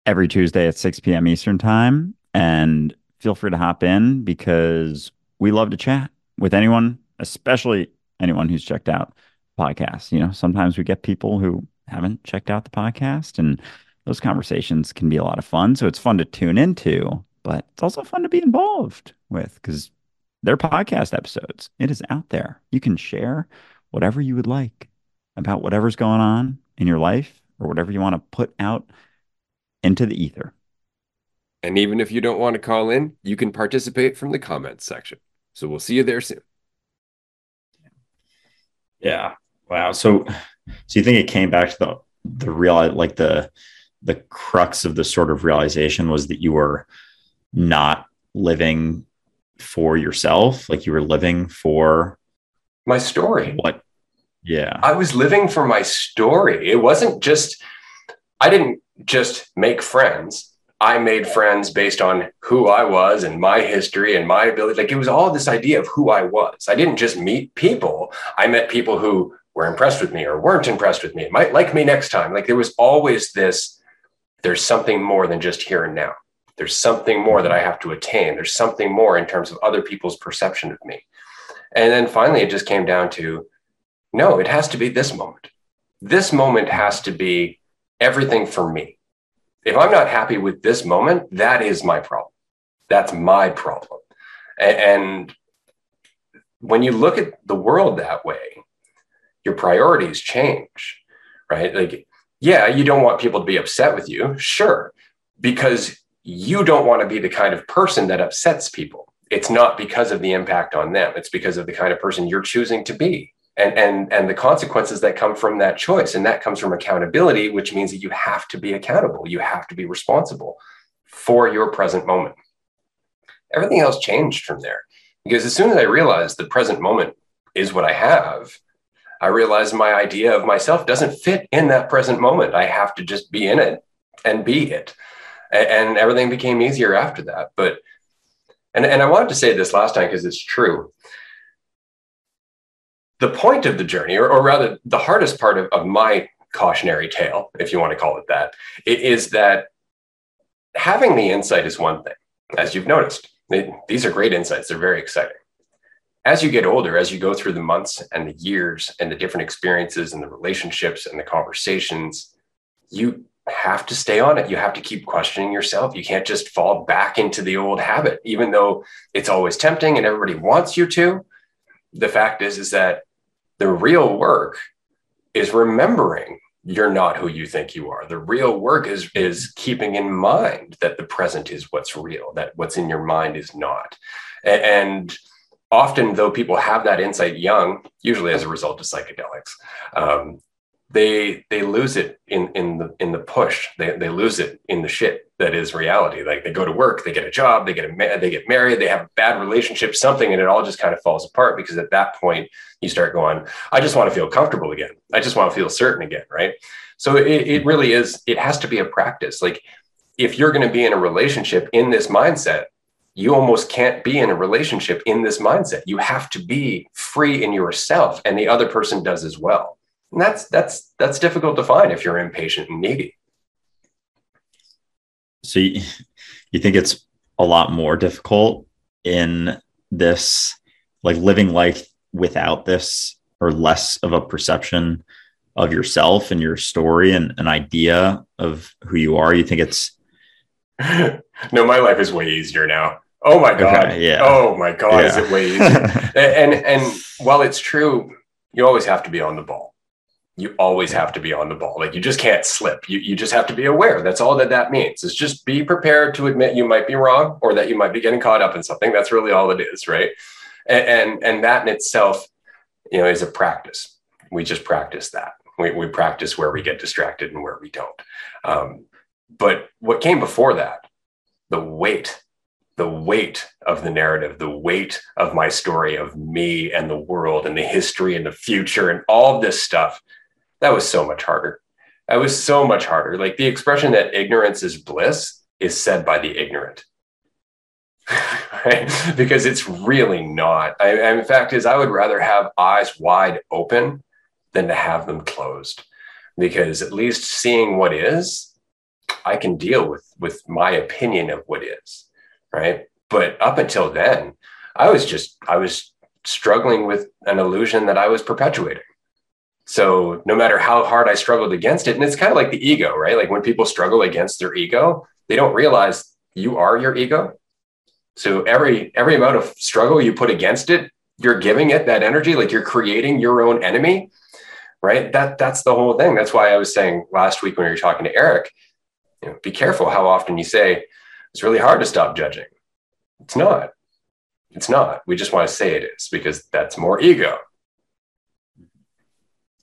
S1: Every Tuesday at 6 p.m. Eastern Time. And feel free to hop in because we love to chat with anyone, especially anyone who's checked out podcasts. You know, sometimes we get people who haven't checked out the podcast and those conversations can be a lot of fun. So it's fun to tune into, but it's also fun to be involved with because they're podcast episodes. It is out there. You can share whatever you would like about whatever's going on in your life or whatever you want to put out into the ether.
S3: And even if you don't want to call in, you can participate from the comments section. So we'll see you there soon.
S1: Yeah. Wow. So so you think it came back to the the real like the the crux of the sort of realization was that you were not living for yourself like you were living for
S2: my story.
S1: what yeah.
S2: I was living for my story. It wasn't just i didn't just make friends. I made friends based on who i was and my history and my ability. Like it was all this idea of who i was. I didn't just meet people. I met people who were impressed with me or weren't impressed with me. Might like me next time. Like there was always this there's something more than just here and now. There's something more that I have to attain. There's something more in terms of other people's perception of me. And then finally, it just came down to no, it has to be this moment. this moment has to be everything for me. If I'm not happy with this moment, that is my problem. That's my problem. And when you look at the world that way, your priorities change, right? Like, yeah, you don't want people to be upset with you, sure, because you don't want to be the kind of person that upsets people. It's not because of the impact on them, it's because of the kind of person you're choosing to be. And, and, and the consequences that come from that choice. And that comes from accountability, which means that you have to be accountable. You have to be responsible for your present moment. Everything else changed from there. Because as soon as I realized the present moment is what I have, I realized my idea of myself doesn't fit in that present moment. I have to just be in it and be it. And, everything became easier after that. But, and, and I wanted to say this last time because it's true. The point of the journey, or, or rather, the hardest part of, of my cautionary tale, if you want to call it that, is that having the insight is one thing, as you've noticed. These are great insights. They're very exciting. As you get older, as you go through the months and the years and the different experiences and the relationships and the conversations, you have to stay on it. You have to keep questioning yourself. You can't just fall back into the old habit, even though it's always tempting and everybody wants you to. The fact is, is that the real work is remembering you're not who you think you are. The real work is is keeping in mind that the present is what's real, that what's in your mind is not. And often, though people have that insight young, usually as a result of psychedelics, um, they they lose it in in the in the push. They they lose it in the shit that is reality. Like they go to work, they get a job, they get a they get married, they have a bad relationship, something, and it all just kind of falls apart because at that point you start going, I just want to feel comfortable again. I just want to feel certain again, right? So it, it really is. It has to be a practice. Like if you're going to be in a relationship in this mindset, you almost can't be in a relationship in this mindset. You have to be free in yourself, and the other person does as well and that's that's that's difficult to find if you're impatient and needy.
S1: So you, you think it's a lot more difficult in this like living life without this or less of a perception of yourself and your story and an idea of who you are you think it's *laughs*
S2: no my life is way easier now oh my god okay, yeah oh my god yeah. is it way easier *laughs* and and while it's true you always have to be on the ball you always have to be on the ball. Like you just can't slip. You, you just have to be aware. That's all that that means. Is just be prepared to admit you might be wrong or that you might be getting caught up in something. That's really all it is, right? And and, and that in itself, you know, is a practice. We just practice that. We, we practice where we get distracted and where we don't. Um, but what came before that, the weight, the weight of the narrative, the weight of my story of me and the world and the history and the future and all this stuff that was so much harder. That was so much harder. Like the expression that ignorance is bliss is said by the ignorant. *laughs* right? Because it's really not. I, in fact, is I would rather have eyes wide open than to have them closed, because at least seeing what is, I can deal with with my opinion of what is, right? But up until then, I was just I was struggling with an illusion that I was perpetuating. So no matter how hard I struggled against it, and it's kind of like the ego, right? Like when people struggle against their ego, they don't realize you are your ego. So every every amount of struggle you put against it, you're giving it that energy, like you're creating your own enemy, right? That that's the whole thing. That's why I was saying last week when we were talking to Eric, you know, be careful how often you say it's really hard to stop judging. It's not. It's not. We just want to say it is because that's more ego.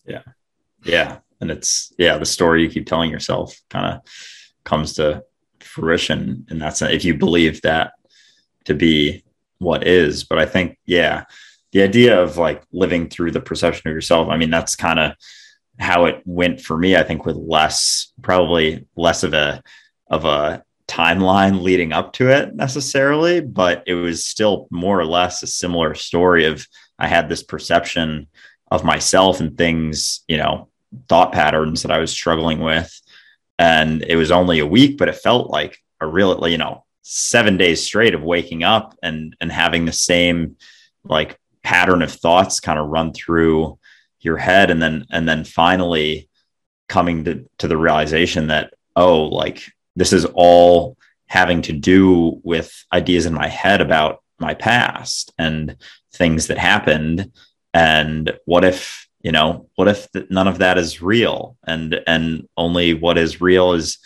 S1: Yeah. Yeah. And it's, yeah, the story you keep telling yourself kind of comes to fruition. And that's if you believe that to be what is. But I think, yeah, the idea of like living through the perception of yourself, I mean, that's kind of how it went for me. I think with less, probably less of a, of a timeline leading up to it necessarily, but it was still more or less a similar story of I had this perception of myself and things, you know, thought patterns that I was struggling with. And it was only a week, but it felt like a real, you know, seven days straight of waking up and and having the same like pattern of thoughts kind of run through your head and then and then finally coming to, to the realization that oh like this is all having to do with ideas in my head about my past and things that happened. And what if you know what if none of that is real? And and only what is real is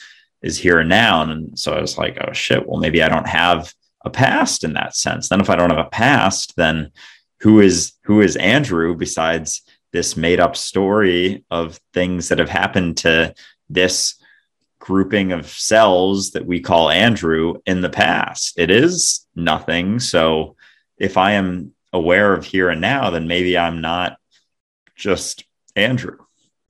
S1: is here and now. And so i was like oh shit well maybe i don't have a past in that sense. Then if i don't have a past then who is who is andrew besides this made up story of things that have happened to this grouping of cells that we call Andrew in the past. It is nothing. So if I am aware of here and now, then maybe I'm not just Andrew.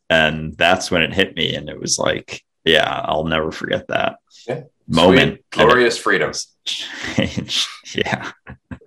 S1: And that's when it hit me. And it was like, yeah, I'll never forget that yeah. moment.
S2: Sweet, glorious freedom. *laughs*
S1: yeah.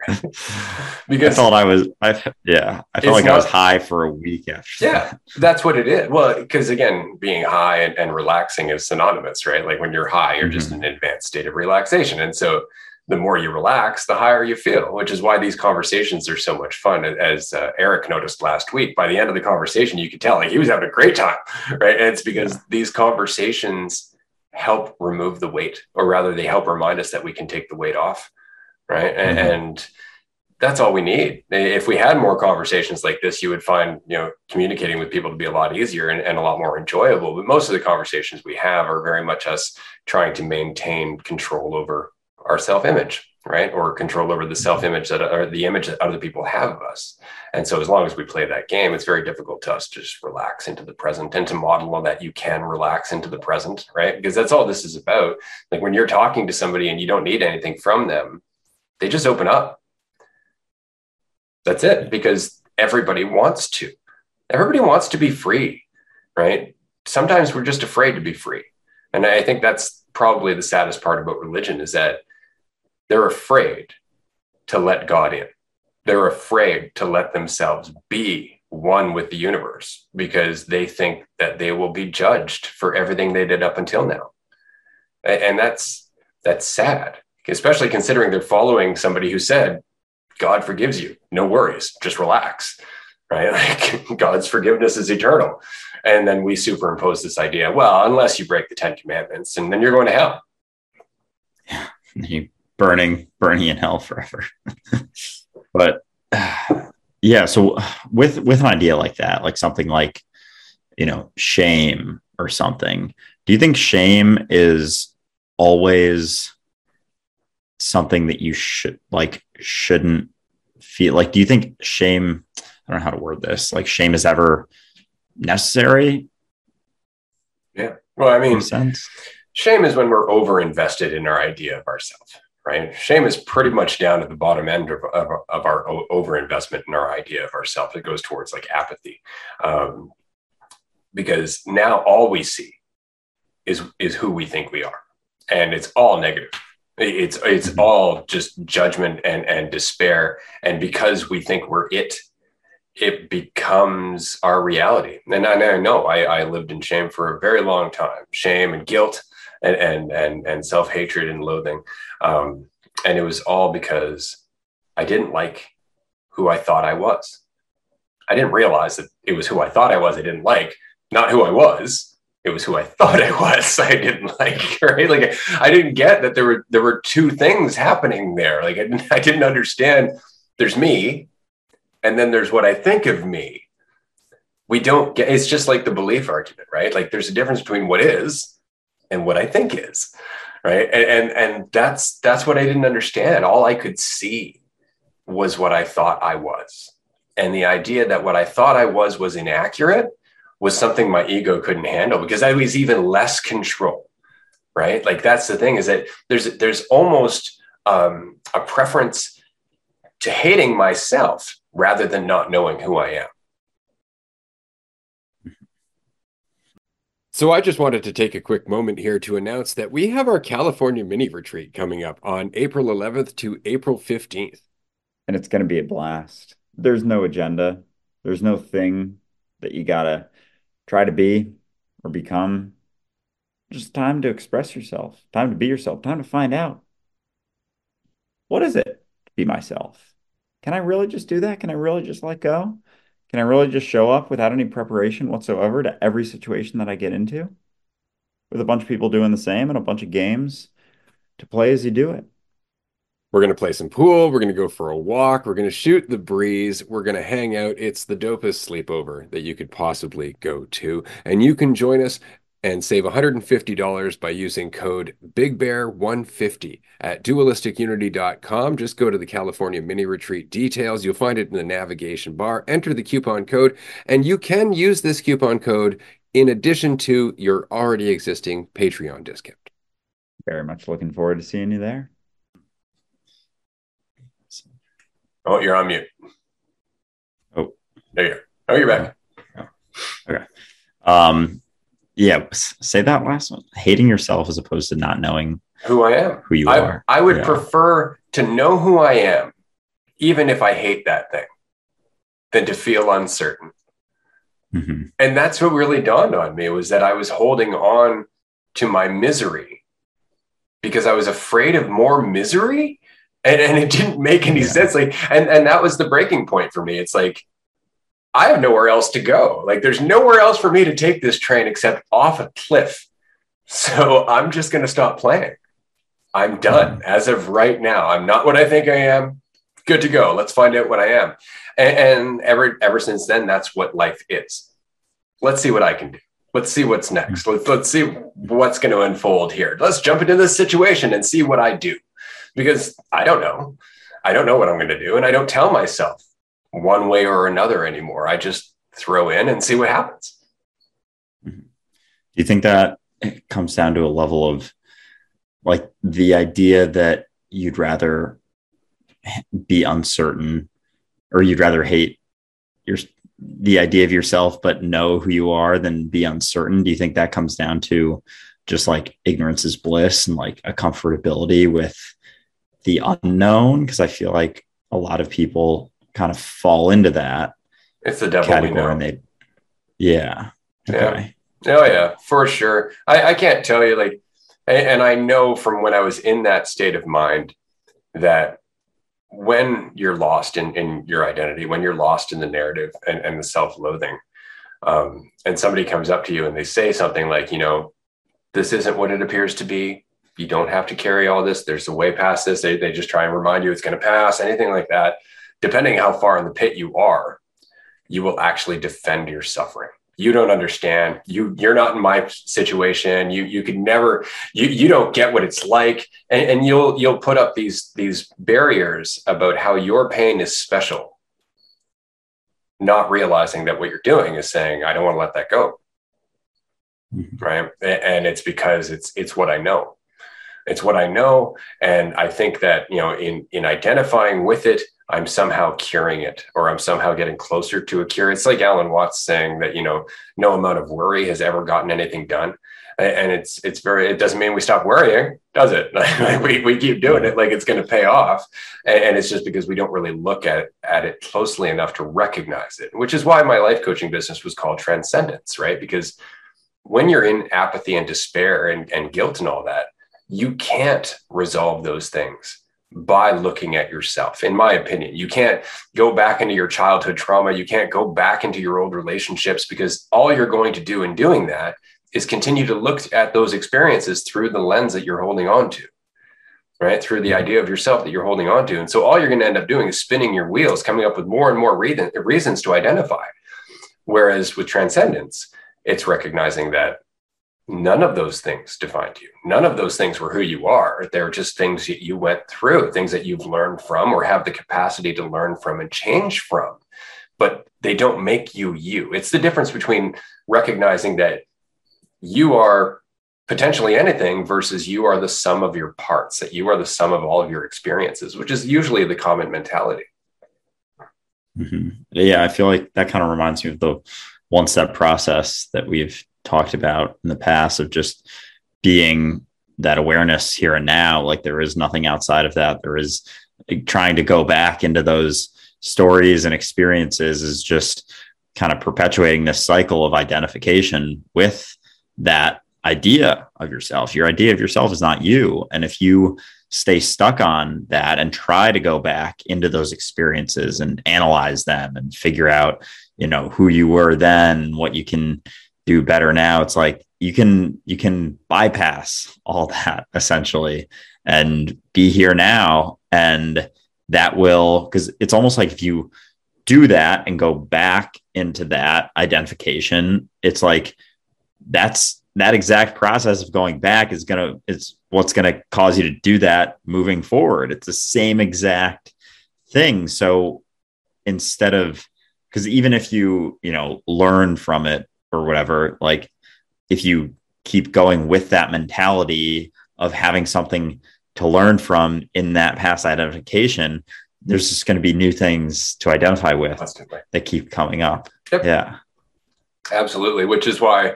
S1: *laughs* because I thought I was, I yeah, I felt like not, I was high for a week after.
S2: Yeah, that. that's what it is. Well, because again, being high and, and, relaxing is synonymous, right? Like when you're high, you're mm-hmm. just in an advanced state of relaxation, and so the more you relax, the higher you feel. Which is why these conversations are so much fun. As uh, Eric noticed last week, by the end of the conversation, you could tell like he was having a great time, *laughs* right? And it's because yeah. these conversations help remove the weight, or rather, they help remind us that we can take the weight off right? Mm-hmm. and that's all we need. If we had more conversations like this you would find you know communicating with people to be a lot easier and, and a lot more enjoyable. But most of the conversations we have are very much us trying to maintain control over our self-image right? Or control over the self-image that or the image that other people have of us. And so as long as we play that game it's very difficult to us to just relax into the present and to model that you can relax into the present right? Because that's all this is about. Like when you're talking to somebody and you don't need anything from them they just open up. That's it, because everybody wants to. Everybody wants to be free, right? Sometimes we're just afraid to be free. And I think that's probably the saddest part about religion is that they're afraid to let God in. They're afraid to let themselves be one with the universe because they think that they will be judged for everything they did up until now. And that's that's sad especially considering they're following somebody who said, God forgives you. No worries. Just relax. Right. *laughs* Like God's forgiveness is eternal. And then we superimpose this idea, well, unless you break the 10 commandments and then you're going to hell. *laughs*
S1: Yeah. Burning, burning in hell forever. *laughs* but *sighs* yeah. So with, with an idea like that, like something like, you know, shame or something, do you think shame is always something that you should like shouldn't feel like do you think shame i don't know how to word this like shame is ever necessary?
S2: Yeah. Well i mean sense? shame is when we're over invested in our idea of ourselves right? Shame is pretty much down at the bottom end of, of, of our over investment in our idea of ourselves it goes towards like apathy um, because now all we see is is who we think we are and it's all negative it's it's all just judgment and and despair, and because we think we're it, it becomes our reality. And I, I know I, I lived in shame for a very long time, shame and guilt, and and and and self hatred and loathing, um, and it was all because I didn't like who I thought I was. I didn't realize that it was who I thought I was. I didn't like, not who I was it was who I thought I was. *laughs* I didn't like, right? Like I didn't get that there were there were two things happening there. Like I didn't, *laughs* I didn't understand. There's me, and then there's what I think of me. We don't get. It's just like the belief argument, right? Like there's a difference between what is and what I think is, right? And and, and that's that's what I didn't understand. All I could see was what I thought I was, and the idea that what I thought I was was inaccurate was something my ego couldn't handle because I was even less control. Right. Like that's the thing is that there's there's almost um, a preference to hating myself rather than not knowing who I am.
S3: So I just wanted to take a quick moment here to announce that we have our California mini retreat coming up on April 11th to April 15th.
S1: And it's going to be a blast. There's no agenda. There's no thing that you got to try to be or become. Just time to express yourself, time to be yourself, time to find out what is it to be myself? Can I really just do that? Can I really just let go? Can I really just show up without any preparation whatsoever to every situation that I get into? With a bunch of people doing the same and a bunch of games to play as you do it.
S3: We're going to play some pool. We're going to go for a walk. We're going to shoot the breeze. We're going to hang out. It's the dopest sleepover that you could possibly go to. And you can join us and save $150 by using code BigBear150 at dualisticunity.com. Just go to the California mini retreat details. You'll find it in the navigation bar. Enter the coupon code, and you can use this coupon code in addition to your already existing Patreon discount.
S1: Very much looking forward to seeing you there.
S2: Oh, you're on mute.
S1: Oh,
S2: there you are. Oh, you're back.
S1: Okay. Um, yeah, say that last one. Hating yourself as opposed to not knowing
S2: who I am,
S1: who you
S2: I,
S1: are.
S2: I would
S1: yeah.
S2: prefer to know who I am, even if I hate that thing, than to feel uncertain.
S1: Mm-hmm.
S2: And that's what really dawned on me was that I was holding on to my misery because I was afraid of more misery. And, and it didn't make any yeah. sense. Like, and, and that was the breaking point for me. It's like, I have nowhere else to go. Like there's nowhere else for me to take this train except off a cliff. So I'm just going to stop playing. I'm done as of right now. I'm not what I think I am. Good to go. Let's find out what I am. And, and ever ever since then, that's what life is. Let's see what I can do. Let's see what's next. Let's let's see what's going to unfold here. Let's jump into this situation and see what I do, because I don't know. I don't know what I'm going to do, and I don't tell myself one way or another anymore. I just throw in and see what happens.
S1: Mm-hmm. Do you think that comes down to a level of like the idea that you'd rather be uncertain or you'd rather hate your the idea of yourself but know who you are than be uncertain do you think that comes down to just like ignorance is bliss and like a comfortability with the unknown because i feel like a lot of people kind of fall into that.
S2: It's the devil know.
S1: And they, yeah.
S2: Okay. Yeah. Oh yeah, for sure. I, I can't tell you like, and I know from when I was in that state of mind that when you're lost in, in your identity, when you're lost in the narrative and, and the self-loathing, um, and somebody comes up to you and they say something like, you know, this isn't what it appears to be. You don't have to carry all this. There's a way past this. They, they just try and remind you it's going to pass, anything like that depending how far in the pit you are, you will actually defend your suffering. You don't understand. You you're not in my situation. You you could never. You you don't get what it's like, and, and you'll you'll put up these these barriers about how your pain is special. Not realizing that what you're doing is saying, "I don't want to let that go." Mm-hmm. Right, and it's because it's it's what I know. It's what I know, and I think that you know in in identifying with it I'm somehow curing it or I'm somehow getting closer to a cure. It's like Alan Watts saying that, you know, no amount of worry has ever gotten anything done. And it's, it's very, it doesn't mean we stop worrying, does it? *laughs* we, we keep doing it like it's going to pay off. And, it's just because we don't really look at, at it closely enough to recognize it, which is why my life coaching business was called Transcendence, right? Because when you're in apathy and despair and, and guilt and all that, you can't resolve those things by looking at yourself, in my opinion. You can't go back into your childhood trauma. You can't go back into your old relationships because all you're going to do in doing that is continue to look at those experiences through the lens that you're holding on to, right? Through the idea of yourself that you're holding on to. And so all you're going to end up doing is spinning your wheels, coming up with more and more reason, reasons to identify. Whereas with transcendence, it's recognizing that none of those things defined you. None of those things were who you are. They're just things that you went through, things that you've learned from or have the capacity to learn from and change from. But they don't make you you. It's the difference between recognizing that you are potentially anything versus you are the sum of your parts, that you are the sum of all of your experiences, which is usually the common mentality.
S1: Mm-hmm. Yeah, I feel like that kind of reminds me of the one step process that we've talked about in the past of just being that awareness here and now. Like there is nothing outside of that. There is trying to go back into those stories and experiences is just kind of perpetuating this cycle of identification with that idea of yourself. Your idea of yourself is not you. And if you stay stuck on that and try to go back into those experiences and analyze them and figure out you know who you were then what you can do better now it's like you can you can bypass all *laughs* that essentially and be here now. And that will because it's almost like if you do that and go back into that identification it's like that's that exact process of going back is going to it's what's going to cause you to do that moving forward. It's the same exact thing. So instead of because even if you you know learn from it or whatever like if you keep going with that mentality of having something to learn from in that past identification there's just going to be new things to identify with Constantly. that keep coming up yep. yeah
S2: absolutely which is why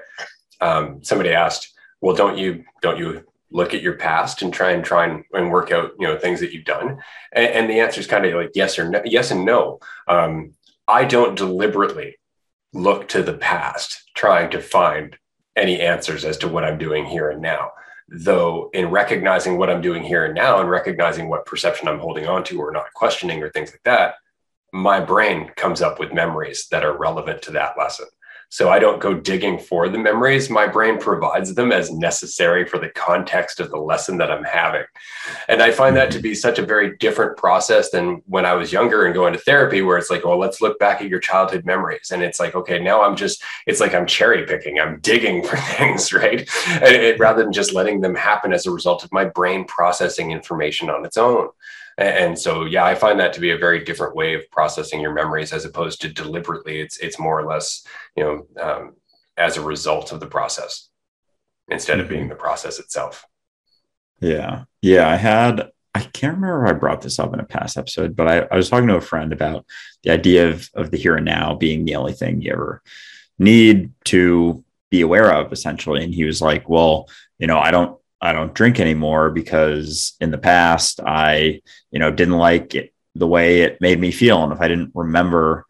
S2: um, somebody asked well don't you don't you look at your past and try and try and, and work out you know things that you've done and, and the answer is kind of like yes or no yes and no um, i don't deliberately look to the past trying to find any answers as to what i'm doing here and now. Though in recognizing what i'm doing here and now and recognizing what perception i'm holding on to or not questioning or things like that my brain comes up with memories that are relevant to that lesson so I don't go digging for the memories. My brain provides them as necessary for the context of the lesson that I'm having. And I find that to mm-hmm. be such a very different process than when I was younger and going to therapy, where it's like, well, let's look back at your childhood memories. And it's like, okay, now I'm just, it's like I'm cherry picking, I'm digging *laughs* for things, right? And it, rather than just letting them happen as a result of my brain processing information on its own. And so, yeah, I find that to be a very different way of processing your memories as opposed to deliberately. It's it's more or less, you know, um, as a result of the process instead of being mm-hmm. the process itself.
S1: Yeah, yeah. I had I can't remember if I brought this up in a past episode, but I, I was talking to a friend about the idea of of the here and now being the only thing you ever need to be aware of, essentially. And he was like, "Well, you know, I don't I don't drink anymore because in the past I, you know, didn't like it, the way it made me feel. And if I didn't remember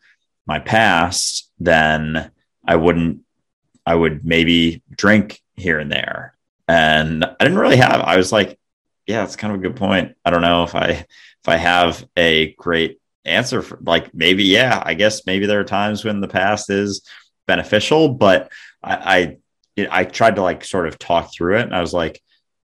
S1: my past, then I wouldn't, I would maybe drink here and there. And I didn't really have, I was like, yeah, it's kind of a good point. I don't know if I, if I have a great answer for like, maybe, yeah, I guess maybe there are times when the past is beneficial, but I, I, I tried to like sort of talk through it and I was like,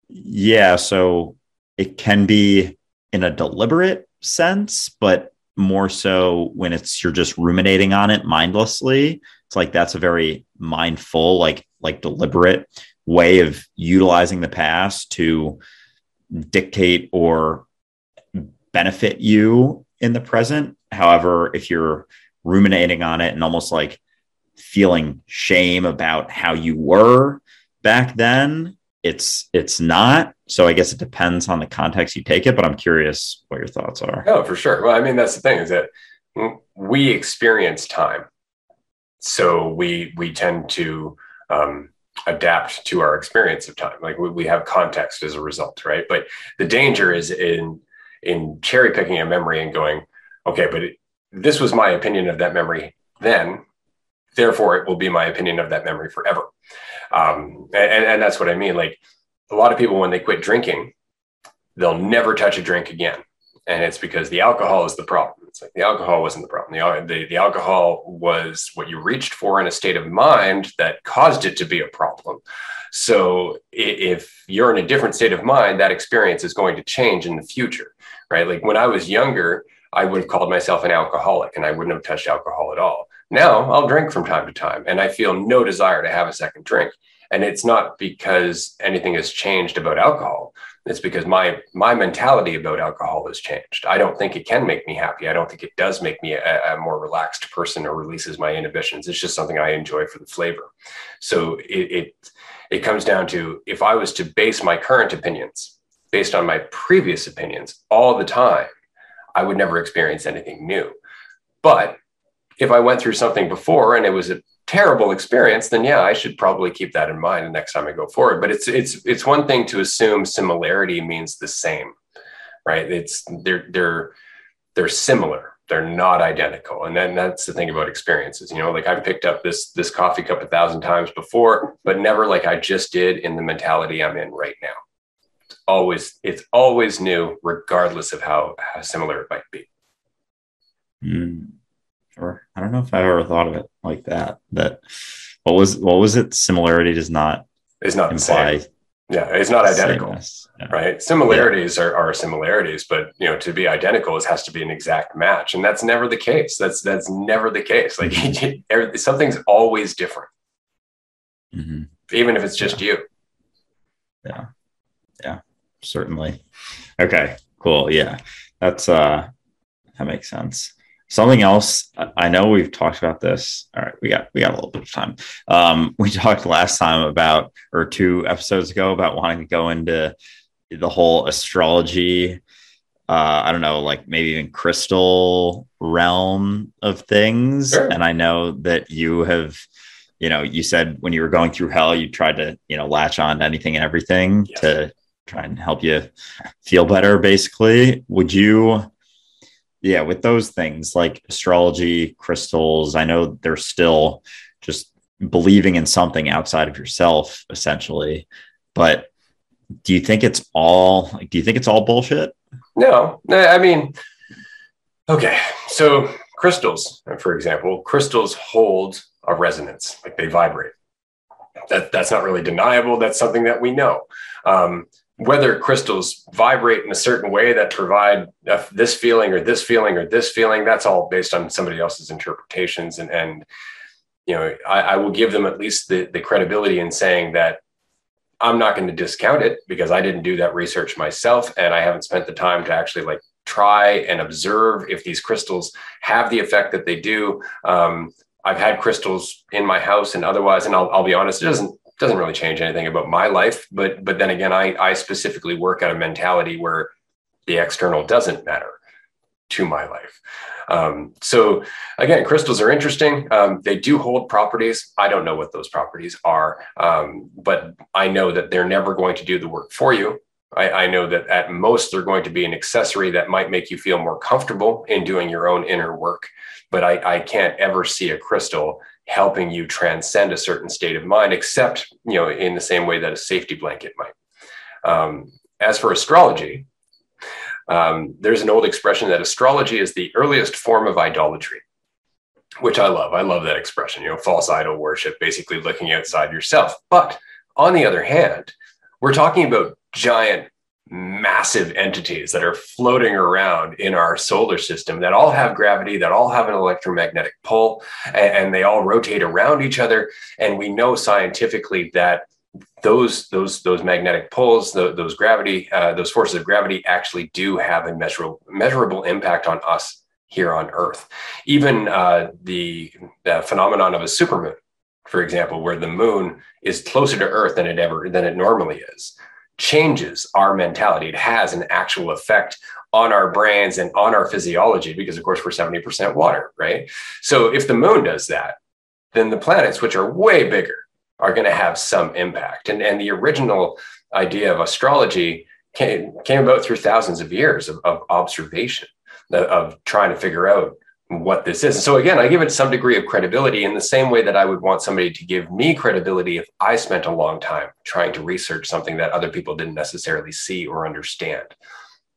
S1: yeah, so it can be in a deliberate sense, but more so when it's you're just ruminating on it mindlessly. It's like that's a very mindful, like like deliberate way of utilizing the past to dictate or benefit you in the present. However, if you're ruminating on it and almost like feeling shame about how you were back then, it's it's not. So i guess it depends on the context you take it but i'm curious what your thoughts are.
S2: Oh for sure. Well i mean that's the thing is that we experience time. So we we tend to um, adapt to our experience of time. Like we, we have context as a result right? But the danger is in in cherry picking a memory and going okay but it, this was my opinion of that memory then. Therefore it will be my opinion of that memory forever um, and, and that's what I mean. Like a lot of people, when they quit drinking, they'll never touch a drink again. And it's because the alcohol is the problem. It's like the alcohol wasn't the problem. The, the, the alcohol was what you reached for in a state of mind that caused it to be a problem. So if you're in a different state of mind, that experience is going to change in the future, right? Like when I was younger, I would have called myself an alcoholic and I wouldn't have touched alcohol at all. Now I'll drink from time to time and I feel no desire to have a second drink. And it's not because anything has changed about alcohol. It's because my my mentality about alcohol has changed. I don't think it can make me happy. I don't think it does make me a, a more relaxed person or releases my inhibitions. It's just something I enjoy for the flavor. So it, it it comes down to if I was to base my current opinions based on my previous opinions all the time, I would never experience anything new. But if I went through something before and it was a terrible experience, then yeah, I should probably keep that in mind the next time I go forward. But it's it's it's one thing to assume similarity means the same, right? It's they're they're they're similar. They're not identical. And then that's the thing about experiences. You know, like I've picked up this this coffee cup a thousand times before, but never like I just did in the mentality I'm in right now. It's always it's always new, regardless of how, how similar it might be.
S1: Mm. Or I don't know if I've ever thought of it like that. That what was what was it? Similarity does not
S2: is not
S1: imply
S2: same. Yeah, it's not identical.
S1: Yeah.
S2: right similarities are, are similarities but you know to be identical it has to be an exact match and that's never the case that's that's never the case like *laughs* every- something's always different
S1: Mhm.
S2: even if it's just you Yeah, yeah,
S1: certainly okay cool yeah that's uh that makes sense something else I- know we've talked about this all right we got we got a little bit of time um *laughs* we talked last time about or two episodes ago about wanting to go into the whole astrology uh i don't know like maybe even crystal realm of things
S2: Sure.
S1: and i know that you have you know you said when you were going through hell you tried to you know latch on to anything and everything
S2: Yes.
S1: to try and help you feel better basically would you yeah with those things like astrology crystals i know they're still just believing in something outside of yourself essentially. But do you think it's all like do you think it's all bullshit?
S2: No. I mean okay so crystals for example crystals hold a resonance like they vibrate. That that's not really deniable. That's something that we know. Um, whether crystals vibrate in a certain way that provide uh, this feeling or this feeling or this feeling that's all based on somebody else's interpretations. And and you know i, I will give them at least the, the credibility in saying that i'm not going to discount it because i didn't do that research myself and i haven't spent the time to actually like try and observe if these crystals have the effect that they do. Um, i've had crystals in my house and otherwise and i'll, I'll be honest it doesn't doesn't really change anything about my life but but then again i i specifically work at a mentality where the external doesn't matter to my life. Um, so again crystals are interesting. Um, they do hold properties. I don't know what those properties are um, but i know that they're never going to do the work for you. I, I know that at most they're going to be an accessory that might make you feel more comfortable in doing your own inner work but I, I can't ever see a crystal helping you transcend a certain state of mind, except you know in the same way that a safety blanket might. Um, as for astrology, um, there's an old expression that astrology is the earliest form of idolatry, which I love. I love that expression. You know, false idol worship, basically looking outside yourself. But on the other hand, we're talking about giant massive entities that are floating around in our solar system that all have gravity, that all have an electromagnetic pull, and, and they all rotate around each other. And we know scientifically that those those those magnetic pulls, those, those gravity, uh, those forces of gravity, actually do have a measurable measurable impact on us here on Earth. Even uh, the, the phenomenon of a supermoon, for example, where the moon is closer to Earth than it ever than it normally is changes our mentality. It has an actual effect on our brains and on our physiology because, of course, we're 70% water, right? So if the moon does that, then the planets, which are way bigger, are going to have some impact. And, and the original idea of astrology came, came about through thousands of years of, of observation, of trying to figure out what this is. So again, I give it some degree of credibility in the same way that I would want somebody to give me credibility if I spent a long time trying to research something that other people didn't necessarily see or understand.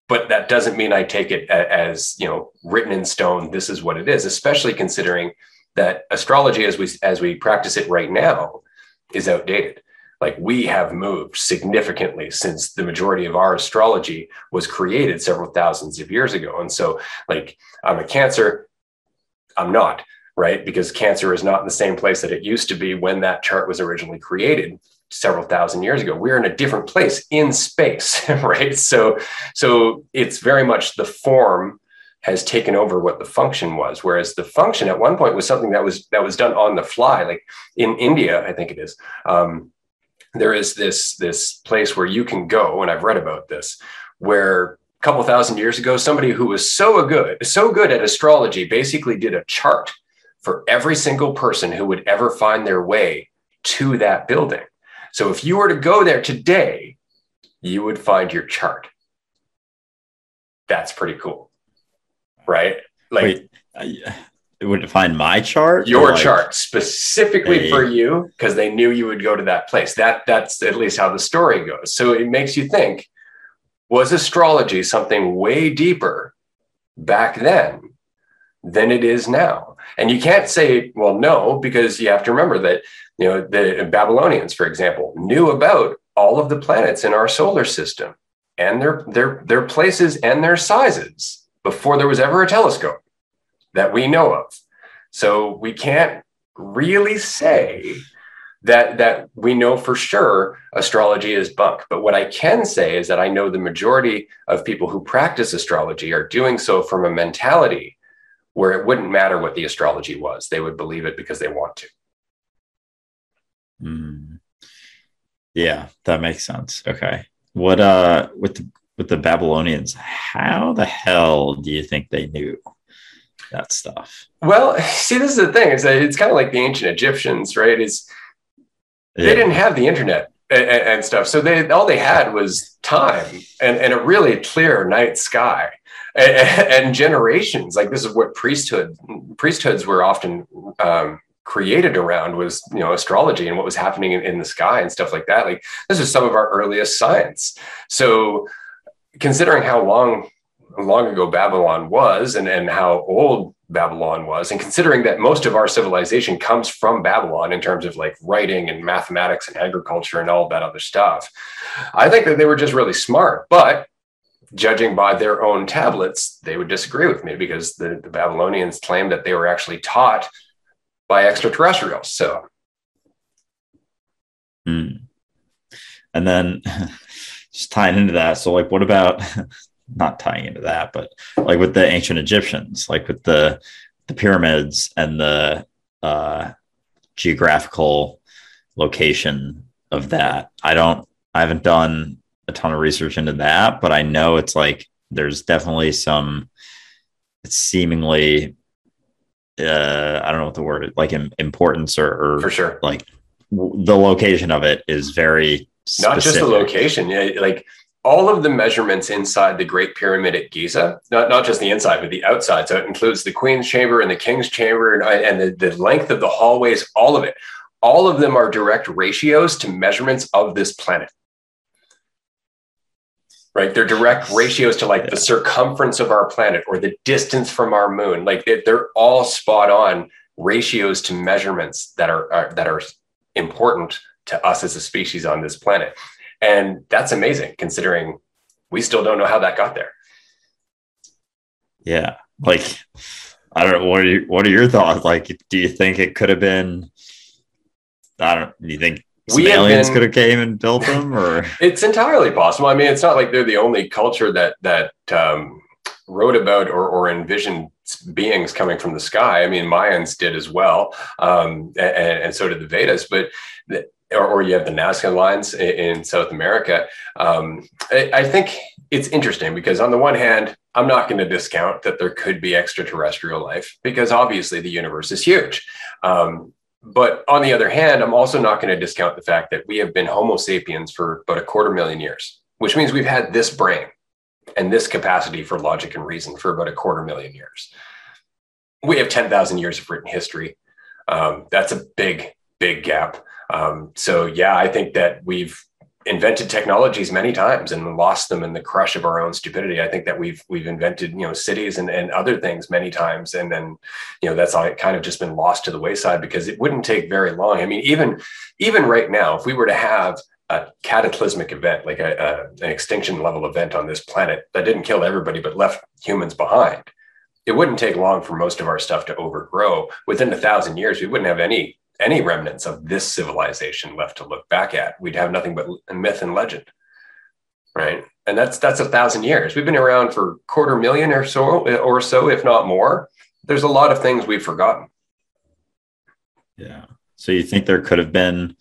S2: But that doesn't mean I take it as, you know, written in stone, this is what it is, especially considering that astrology as we as we practice it right now is outdated. Like we have moved significantly since the majority of our astrology was created several thousands of years ago. And so like I'm a cancer, I'm not, right? Because cancer is not in the same place that it used to be when that chart was originally created several thousand years ago. We're in a different place in space, *laughs* right? So, so it's very much the form has taken over what the function was, whereas the function at one point was something that was that was done on the fly. Like in India, I think it is. Um, there is this this place where you can go, and I've read about this, where a couple thousand years ago, somebody who was so good, so good at astrology, basically did a chart for every single person who would ever find their way to that building. So if you were to go there today, you would find your chart. That's pretty cool, right? Like
S1: Wait, I- would find my chart?
S2: your
S1: like,
S2: chart specifically
S1: a-
S2: for you because they knew you would go to that place. That that's at least how the story goes. So it makes you think: Was astrology something way deeper back then than it is now? And you can't say, well, no, because you have to remember that, you know, the Babylonians, for example, knew about all of the planets in our solar system and their their their places and their sizes before there was ever a telescope that we know of. So we can't really say that that we know for sure astrology is bunk. But what i can say is that i know the majority of people who practice astrology are doing so from a mentality where it wouldn't matter what the astrology was. They would believe it because they want to.
S1: Mm. yeah that makes sense. Okay. What uh with the with the babylonians how the hell do you think they knew that stuff?
S2: Well *laughs* see this is the thing. That it's kind of like the ancient egyptians right? Is they didn't have the internet and, and, stuff. So they all they had was time and, and a really clear night sky and, and, generations. Like this is what priesthood priesthoods were often um, created around was you know astrology and what was happening in, in the sky and stuff like that. Like this is some of our earliest science. So considering how long long ago Babylon was and, and how old Babylon was. And considering that most of our civilization comes from Babylon in terms of like writing and mathematics and agriculture and all that other stuff, I think that they were just really smart. But judging by their own tablets, they would disagree with me because the, the Babylonians claimed that they were actually taught by extraterrestrials. So.
S1: Hmm. And then *laughs* just tying into that. So, like, what about *laughs* not tying into that, but like with the ancient Egyptians, like with the the pyramids and the uh, geographical location of that. I don't, I haven't done a ton of research into that, but I know it's like there's definitely some. It's seemingly, uh, I don't know what the word like importance or, or
S2: for sure,
S1: like the location of it is very
S2: specific. not just the location. Yeah, like all of the measurements inside the Great Pyramid at Giza, not, not just the inside, but the outside. So it includes the Queen's Chamber and the King's Chamber and, and the, the length of the hallways, all of it. All of them are direct ratios to measurements of this planet. Right? They're direct ratios to like the circumference of our planet or the distance from our moon. Like they're all spot on ratios to measurements that are, are that are important to us as a species on this planet. And that's amazing considering we still don't know how that got there.
S1: Yeah. Like, I don't know. What are, you, what are your thoughts? Like, do you think it could have been, I don't, do you think some we aliens been, could have came and built them or *laughs*
S2: it's entirely possible. I mean, it's not like they're the only culture that, that, um, wrote about or, or envisioned beings coming from the sky. I mean, Mayans did as well, um, and, and, so did the Vedas. But or, or you have the Nazca lines in, in South America. Um, I, I, think it's interesting because on the one hand, I'm not going to discount that there could be extraterrestrial life because obviously the universe is huge. Um, but on the other hand, I'm also not going to discount the fact that we have been Homo sapiens for about a quarter million years, which means we've had this brain and this capacity for logic and reason for about a quarter million years. We have 10,000 years of written history. Um, that's a big, big gap. Um, so yeah, I think that we've invented technologies many times and lost them in the crush of our own stupidity. I think that we've we've invented you know cities and, and other things many times, and then you know that's all kind of just been lost to the wayside because it wouldn't take very long. I mean, even even right now, if we were to have a cataclysmic event like a, a, an extinction level event on this planet that didn't kill everybody but left humans behind, it wouldn't take long for most of our stuff to overgrow. Within a thousand years, we wouldn't have any any remnants of this civilization left to look back at. We'd have nothing but myth and legend, right? And that's that's a thousand years. We've been around for quarter million or so, or so, if not more. There's a lot of things we've forgotten.
S1: Yeah. So you think there could have been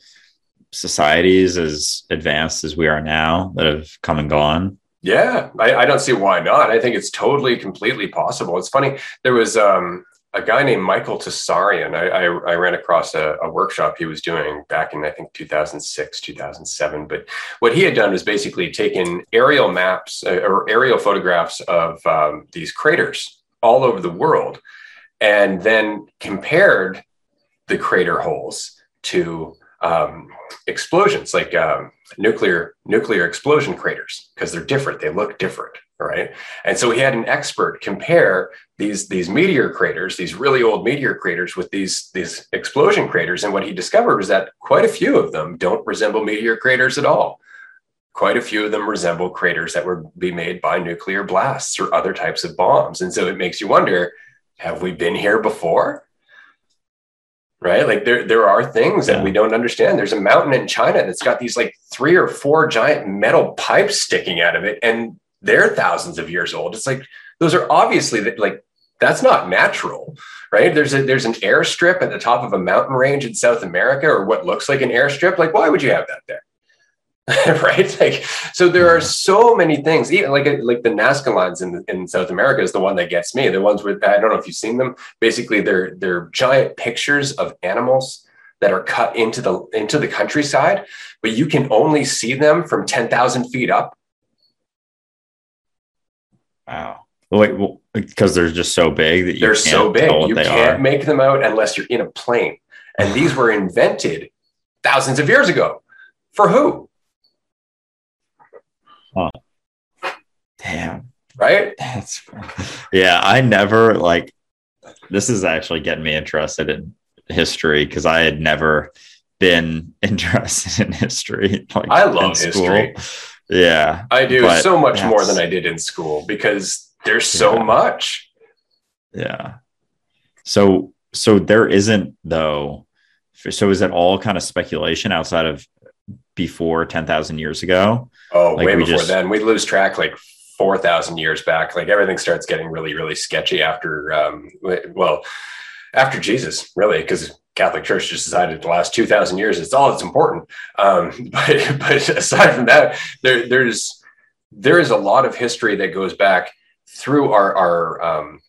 S1: societies as advanced as we are now that have come and gone?
S2: Yeah, I, I, don't see why not. I think it's totally, completely possible. It's funny. There was um, a guy named Michael Tsarion. I, I, I ran across a, a, workshop he was doing back in, I think, 2006, 2007. But what he had done was basically taken aerial maps uh, or aerial photographs of um, these craters all over the world and then compared the crater holes to um, explosions, like um, nuclear nuclear explosion craters, because they're different. They look different, right? And so he had an expert compare these these meteor craters, these really old meteor craters, with these these explosion craters. And what he discovered was that quite a few of them don't resemble meteor craters at all. Quite a few of them resemble craters that would be made by nuclear blasts or other types of bombs. And so it makes you wonder: Have we been here before? right? Like there, there are things that we don't understand. There's a mountain in China that's got these like three or four giant metal pipes sticking out of it, and they're thousands of years old. It's like those are obviously that like that's not natural, right? There's a there's an airstrip at the top of a mountain range in South America, or what looks like an airstrip. Like, why would you have that there? *laughs* right? Like, so there are so many things. Even like like the Nazca lines in in South America is the one that gets me. The ones with I don't know if you've seen them. Basically, they're they're giant pictures of animals that are cut into the into the countryside, but you can only see them from ten thousand feet up.
S1: Wow. Wait, because they're just so big that you
S2: they're so big you can't
S1: are.
S2: make them out unless you're in a plane. And these were invented thousands of years ago. For who?
S1: Huh. Damn.
S2: Right?
S1: That's *laughs* yeah, I never like this is actually getting me interested in history because I had never been *laughs* interested in history.
S2: Like I love history.
S1: Yeah.
S2: I do so much more than I did in school because there's so
S1: yeah.
S2: much.
S1: Yeah. So so there isn't though. So is it all kind of speculation outside of before 10,000 years ago?
S2: Oh, like way before just... then. We lose track like 4,000 years back. Like everything starts getting really, really sketchy after, um, well, after Jesus, really, because Catholic Church just decided the last 2,000 years it's all that's important. Um, *laughs* but, but aside from that, there, there's, there is a lot of history that goes back through our, our, um,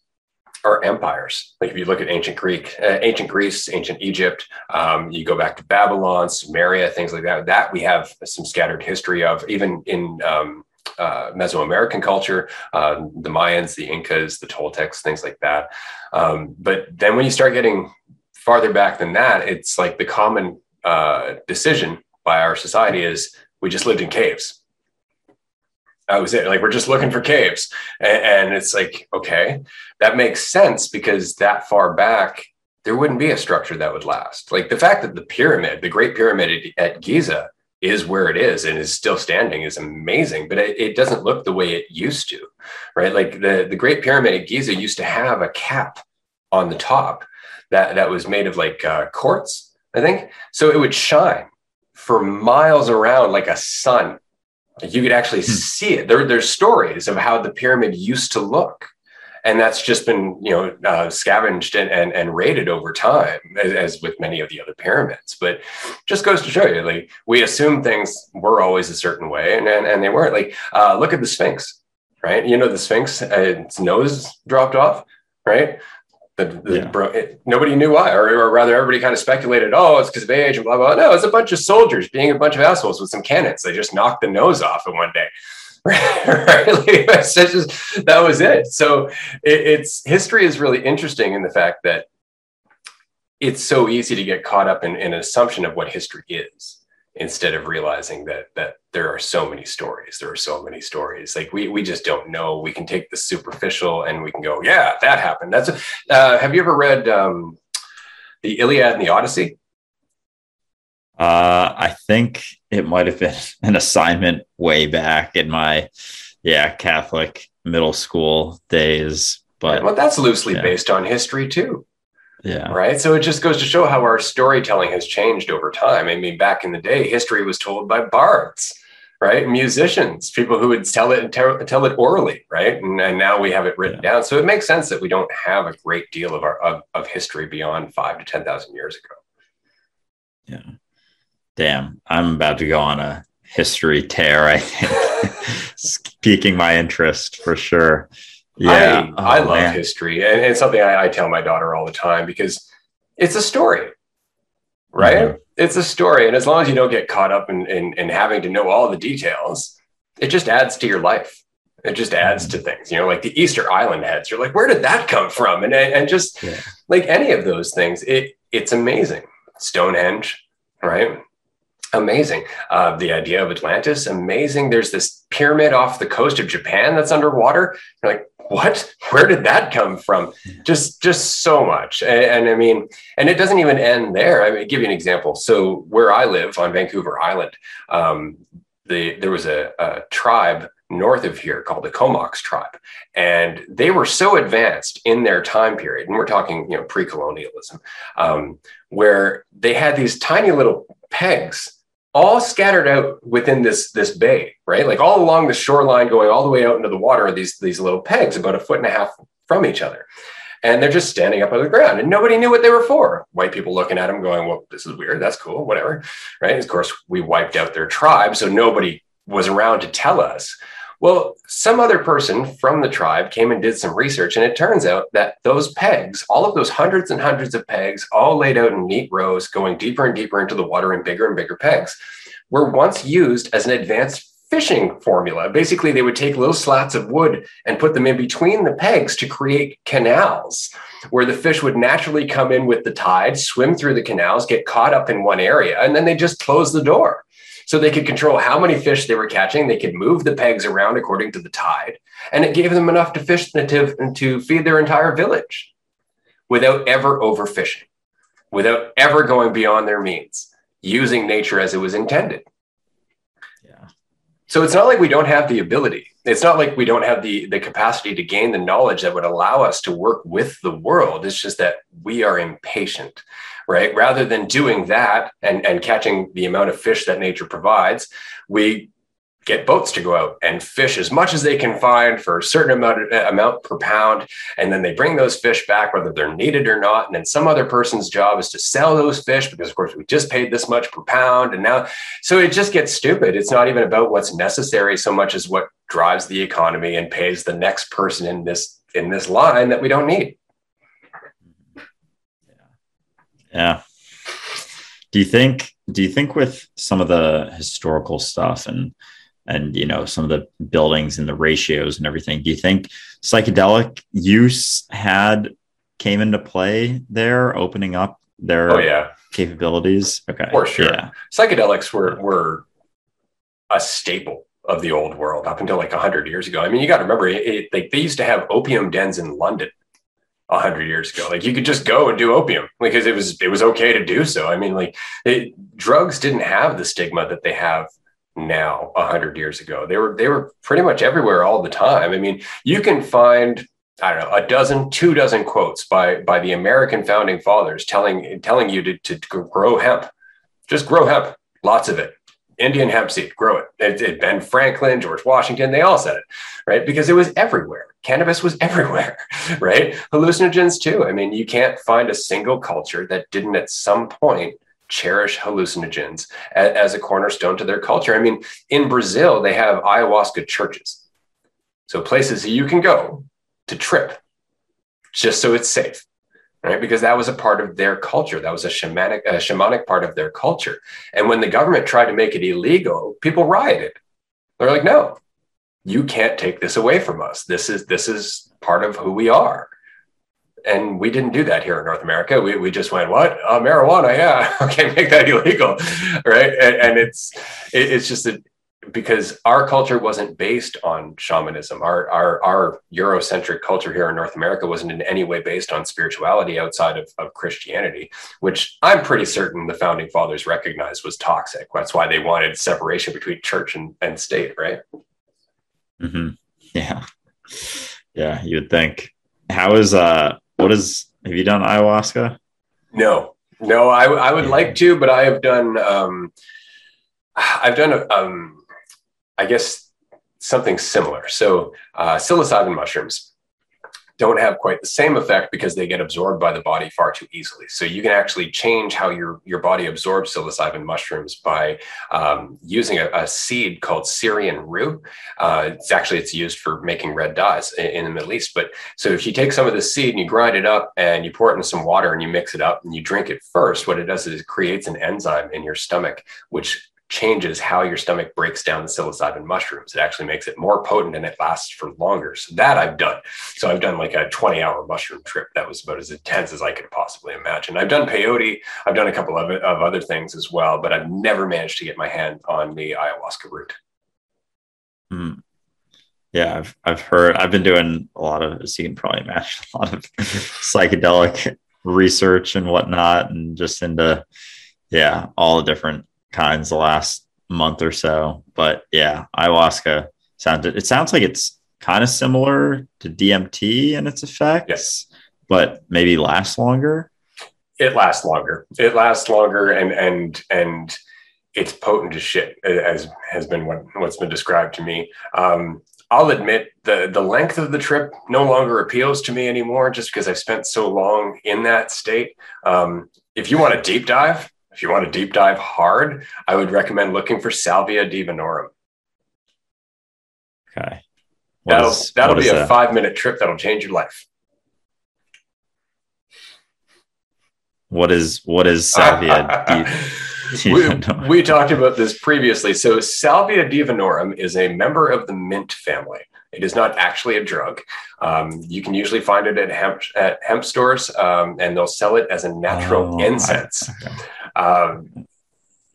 S2: our empires. Like if you look at ancient Greek, uh, ancient Greece, ancient Egypt, um, you go back to Babylon, Sumeria, things like that. That we have some scattered history of, even in um, uh, Mesoamerican culture, uh, the Mayans, the Incas, the Toltecs, things like that. Um, but then when you start getting farther back than that, it's like the common uh, decision by our society is we just lived in caves that was it. Like we're just looking for caves, and, and, it's like okay, that makes sense because that far back there wouldn't be a structure that would last. Like the fact that the pyramid, the Great Pyramid at Giza, is where it is and is still standing is amazing, but it, it doesn't look the way it used to, right? Like the the Great Pyramid at Giza used to have a cap on the top that that was made of like uh, quartz, I think, so it would shine for miles around like a sun you could actually hmm. see it. There, there's stories of how the pyramid used to look. And that's just been, you know, uh, scavenged and, and, and raided over time, as, as, with many of the other pyramids. But just goes to show you, like we assume things were always a certain way, and and, and they weren't. Like, uh, look at the Sphinx, right? You know, the Sphinx, uh, its nose dropped off, right? The, the yeah. bro, it, nobody knew why, or, or, rather, everybody kind of speculated, oh, it's because of age and blah blah. No, it's a bunch of soldiers being a bunch of assholes with some cannons. They just knocked the nose off in one day. *laughs* right? Like, *laughs* just, that was it. So it, it's history is really interesting in the fact that it's so easy to get caught up in, in an assumption of what history is instead of realizing that that there are so many stories. There are so many stories. Like we we just don't know. We can take the superficial and we can go yeah that happened. That's uh, have you ever read um, the iliad and the odyssey?
S1: Uh, i think it might have been an assignment way back in my yeah catholic middle school days but
S2: well that's loosely yeah. based on history too
S1: yeah.
S2: Right. So it just goes to show how our storytelling has changed over time. I mean, back in the day, history was told by bards, right? Musicians, people who would tell it and tell, tell it orally, right? And, and, now we have it written yeah. down. So it makes sense that we don't have a great deal of our of, of history beyond five to ten thousand years ago.
S1: Yeah. Damn. I'm about to go on a history tear, I think. *laughs* piquing my interest for sure.
S2: Yeah, I, oh, I love man. history, and it's something I, I, tell my daughter all the time because it's a story, right? Mm-hmm. It's a story, and as long as you don't get caught up in, in, in having to know all the details, it just adds to your life. It just adds mm-hmm. to things, you know, like the Easter Island heads. You're like, where did that come from? And and just yeah. like any of those things, it it's amazing. Stonehenge, right? Amazing. Uh, the idea of Atlantis, amazing. There's this pyramid off the coast of Japan that's underwater. You're like, what? Where did that come from? Just, just so much. And, and I mean, and it doesn't even end there. I mean, I'll give you an example. So where I live on Vancouver Island, um, the, there was a, a tribe north of here called the Comox tribe. And they were so advanced in their time period, and we're talking, you know, pre-colonialism, um, where they had these tiny little pegs all scattered out within this this bay, right? Like all along the shoreline, going all the way out into the water, are these these little pegs about a foot and a half from each other. And they're just standing up on the ground, and nobody knew what they were for. White people looking at them, going, "Well, this is weird. That's cool. Whatever." Right? Of course, we wiped out their tribe, so nobody was around to tell us. Well, some other person from the tribe came and did some research, and it turns out that those pegs, all of those hundreds and hundreds of pegs, all laid out in neat rows, going deeper and deeper into the water in bigger and bigger pegs, were once used as an advanced fishing formula. Basically, they would take little slats of wood and put them in between the pegs to create canals where the fish would naturally come in with the tide, swim through the canals, get caught up in one area, and then they just close the door. So they could control how many fish they were catching. They could move the pegs around according to the tide. And it gave them enough to fish uh, to, to feed their entire village without ever overfishing, without ever going beyond their means, using nature as it was intended.
S1: Yeah.
S2: So it's not like we don't have the ability. It's not like we don't have the, the capacity to gain the knowledge that would allow us to work with the world. It's just that we are impatient right? Rather than doing that and, and catching the amount of fish that nature provides, we get boats to go out and fish as much as they can find for a certain amount, amount per pound. And then they bring those fish back, whether they're needed or not. And then some other person's job is to sell those fish because, of course, we just paid this much per pound. And now, so it just gets stupid. It's not even about what's necessary so much as what drives the economy and pays the next person in this in this line that we don't need.
S1: Yeah. Do you think do you think with some of the historical stuff and and you know some of the buildings and the ratios and everything, do you think psychedelic use had came into play there, opening up their
S2: oh, yeah.
S1: capabilities? Okay.
S2: For sure. Yeah. Psychedelics were were a staple of the old world up until like 100 years ago. I mean, you got to remember, it, it, like they used to have opium dens in London a hundred years ago. Like you could just go and do opium because it was it was okay to do so. I mean, like it, drugs didn't have the stigma that they have now a hundred years ago. They were they were pretty much everywhere all the time. I mean, you can find I don't know a dozen, two dozen quotes by by the American founding fathers telling telling you to, to grow hemp. Just grow hemp, lots of it. Indian hemp seed, grow it. it, it ben Franklin, George Washington, they all said it, right? Because it was everywhere cannabis was *laughs* everywhere, right? Hallucinogens too. I mean, you can't find a single culture that didn't at some point cherish hallucinogens as, a cornerstone to their culture. I mean, in Brazil, they have ayahuasca churches. So places you can go to trip just so it's safe, right? Because that was a part of their culture. That was a shamanic, a shamanic part of their culture. And when the government tried to make it illegal, people rioted. They're like, no, you can't take this away from us. This is this is part of who we are. And we didn't do that here in North America. We, we just went, what? Uh, marijuana, yeah, *laughs* okay, make that illegal, *laughs* right? And, and it's it, it's just that because our culture wasn't based on shamanism. Our, our our Eurocentric culture here in North America wasn't in any way based on spirituality outside of, of Christianity, which I'm pretty certain the founding fathers recognized was toxic. That's why they wanted separation between church and, and state, right?
S1: Mm-hmm. Yeah. Yeah. You'd think. How is, uh, what is, have you done ayahuasca?
S2: No, no, I, I would yeah. like to, but I have done, um, I've done, um, I guess something similar. So, uh, psilocybin mushrooms don't have quite the same effect because they get absorbed by the body far too easily. So you can actually change how your, your body absorbs psilocybin mushrooms by um, using a, a, seed called Syrian rue. Uh, it's actually it's used for making red dyes in, in, the Middle East. But so if you take some of the seed and you grind it up and you pour it in some water and you mix it up and you drink it first, what it does is it creates an enzyme in your stomach which changes how your stomach breaks down the psilocybin mushrooms. It actually makes it more potent and it lasts for longer. So that I've done. So I've done like a 20 hour mushroom trip that was about as intense as I could possibly imagine. I've done peyote. I've done a couple of, of other things as well, but I've never managed to get my hand on the ayahuasca root.
S1: Hmm. Yeah, I've I've heard. I've been doing a lot of, as you can probably imagine, a lot of *laughs* psychedelic research and whatnot, and just into yeah, all the different kinds the last month or so. But yeah, ayahuasca sounded. It sounds like it's kind of similar to DMT in its effects,
S2: yes.
S1: but maybe lasts longer.
S2: It lasts longer. It lasts longer, and and and it's potent as shit, as has been what, what's been described to me. Um, I'll admit the the length of the trip no longer appeals to me anymore, just because I've spent so long in that state. Um, if you want a deep dive, if you want to deep dive hard, I would recommend looking for Salvia divinorum.
S1: Okay,
S2: what that'll is, that'll be a that? five minute trip that'll change your life.
S1: What is what is Salvia? *laughs*
S2: we, we talked about this previously. So, Salvia divinorum is a member of the mint family. It is not actually a drug. Um, you can usually find it at hemp, at hemp stores, um, and they'll sell it as a natural oh, incense. *laughs* Um,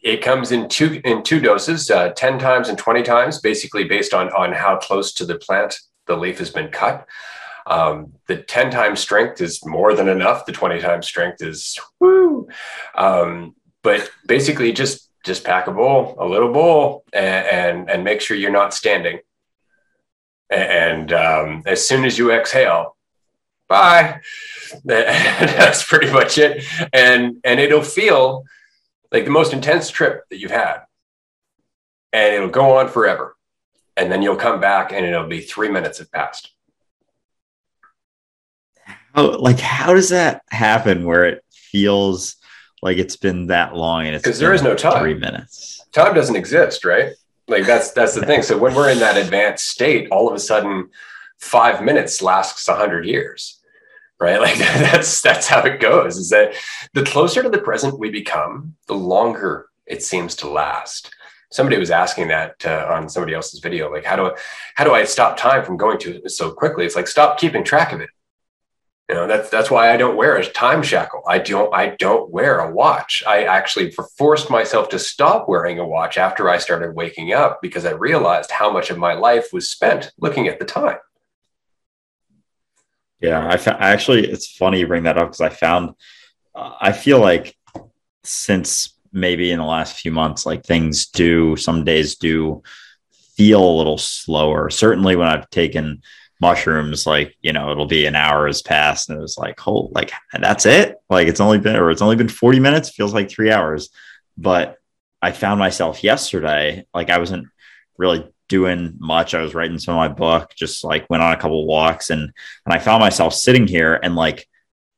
S2: it comes in two in two doses, uh, ten times and twenty times, basically based on on how close to the plant the leaf has been cut. Um, the 10 times strength is more than enough. The 20 times strength is woo. Um, but basically just just pack a bowl, a little bowl, and and, and make sure you're not standing. And um, as soon as you exhale, bye. *laughs* That's pretty much it. And and it'll feel like the most intense trip that you've had, and it'll go on forever. And then you'll come back, and it'll be three minutes have passed.
S1: How like how does that happen? Where it feels like it's been that long and it's
S2: because there is no time.
S1: Three minutes.
S2: Time doesn't exist, right? Like that's that's the thing. So when we're in that advanced state, all of a sudden, five minutes lasts a hundred years, right? *laughs* Like that's that's how it goes. Is that the closer to the present we become, the longer it seems to last. Somebody was asking that uh, on somebody else's video, like how do I, how do I stop time from going to so quickly? It's like stop keeping track of it you know, that's that's why I don't wear a time shackle. I don't I don't wear a watch. I actually forced myself to stop wearing a watch after I started waking up because I realized how much of my life was spent looking at the time.
S1: Yeah, I, fa- actually it's funny you bring that up because I found uh, I feel like since maybe in the last few months, like things do some days do feel a little slower. Certainly when I've taken mushrooms, like, you know, it'll be an hour has passed and it was like, oh, like that's it. Like it's only been, or it's only been 40 minutes, feels like three hours. But I found myself yesterday, like I wasn't really doing much. I was writing some of my book, just like went on a couple walks and, and I found myself sitting here and like,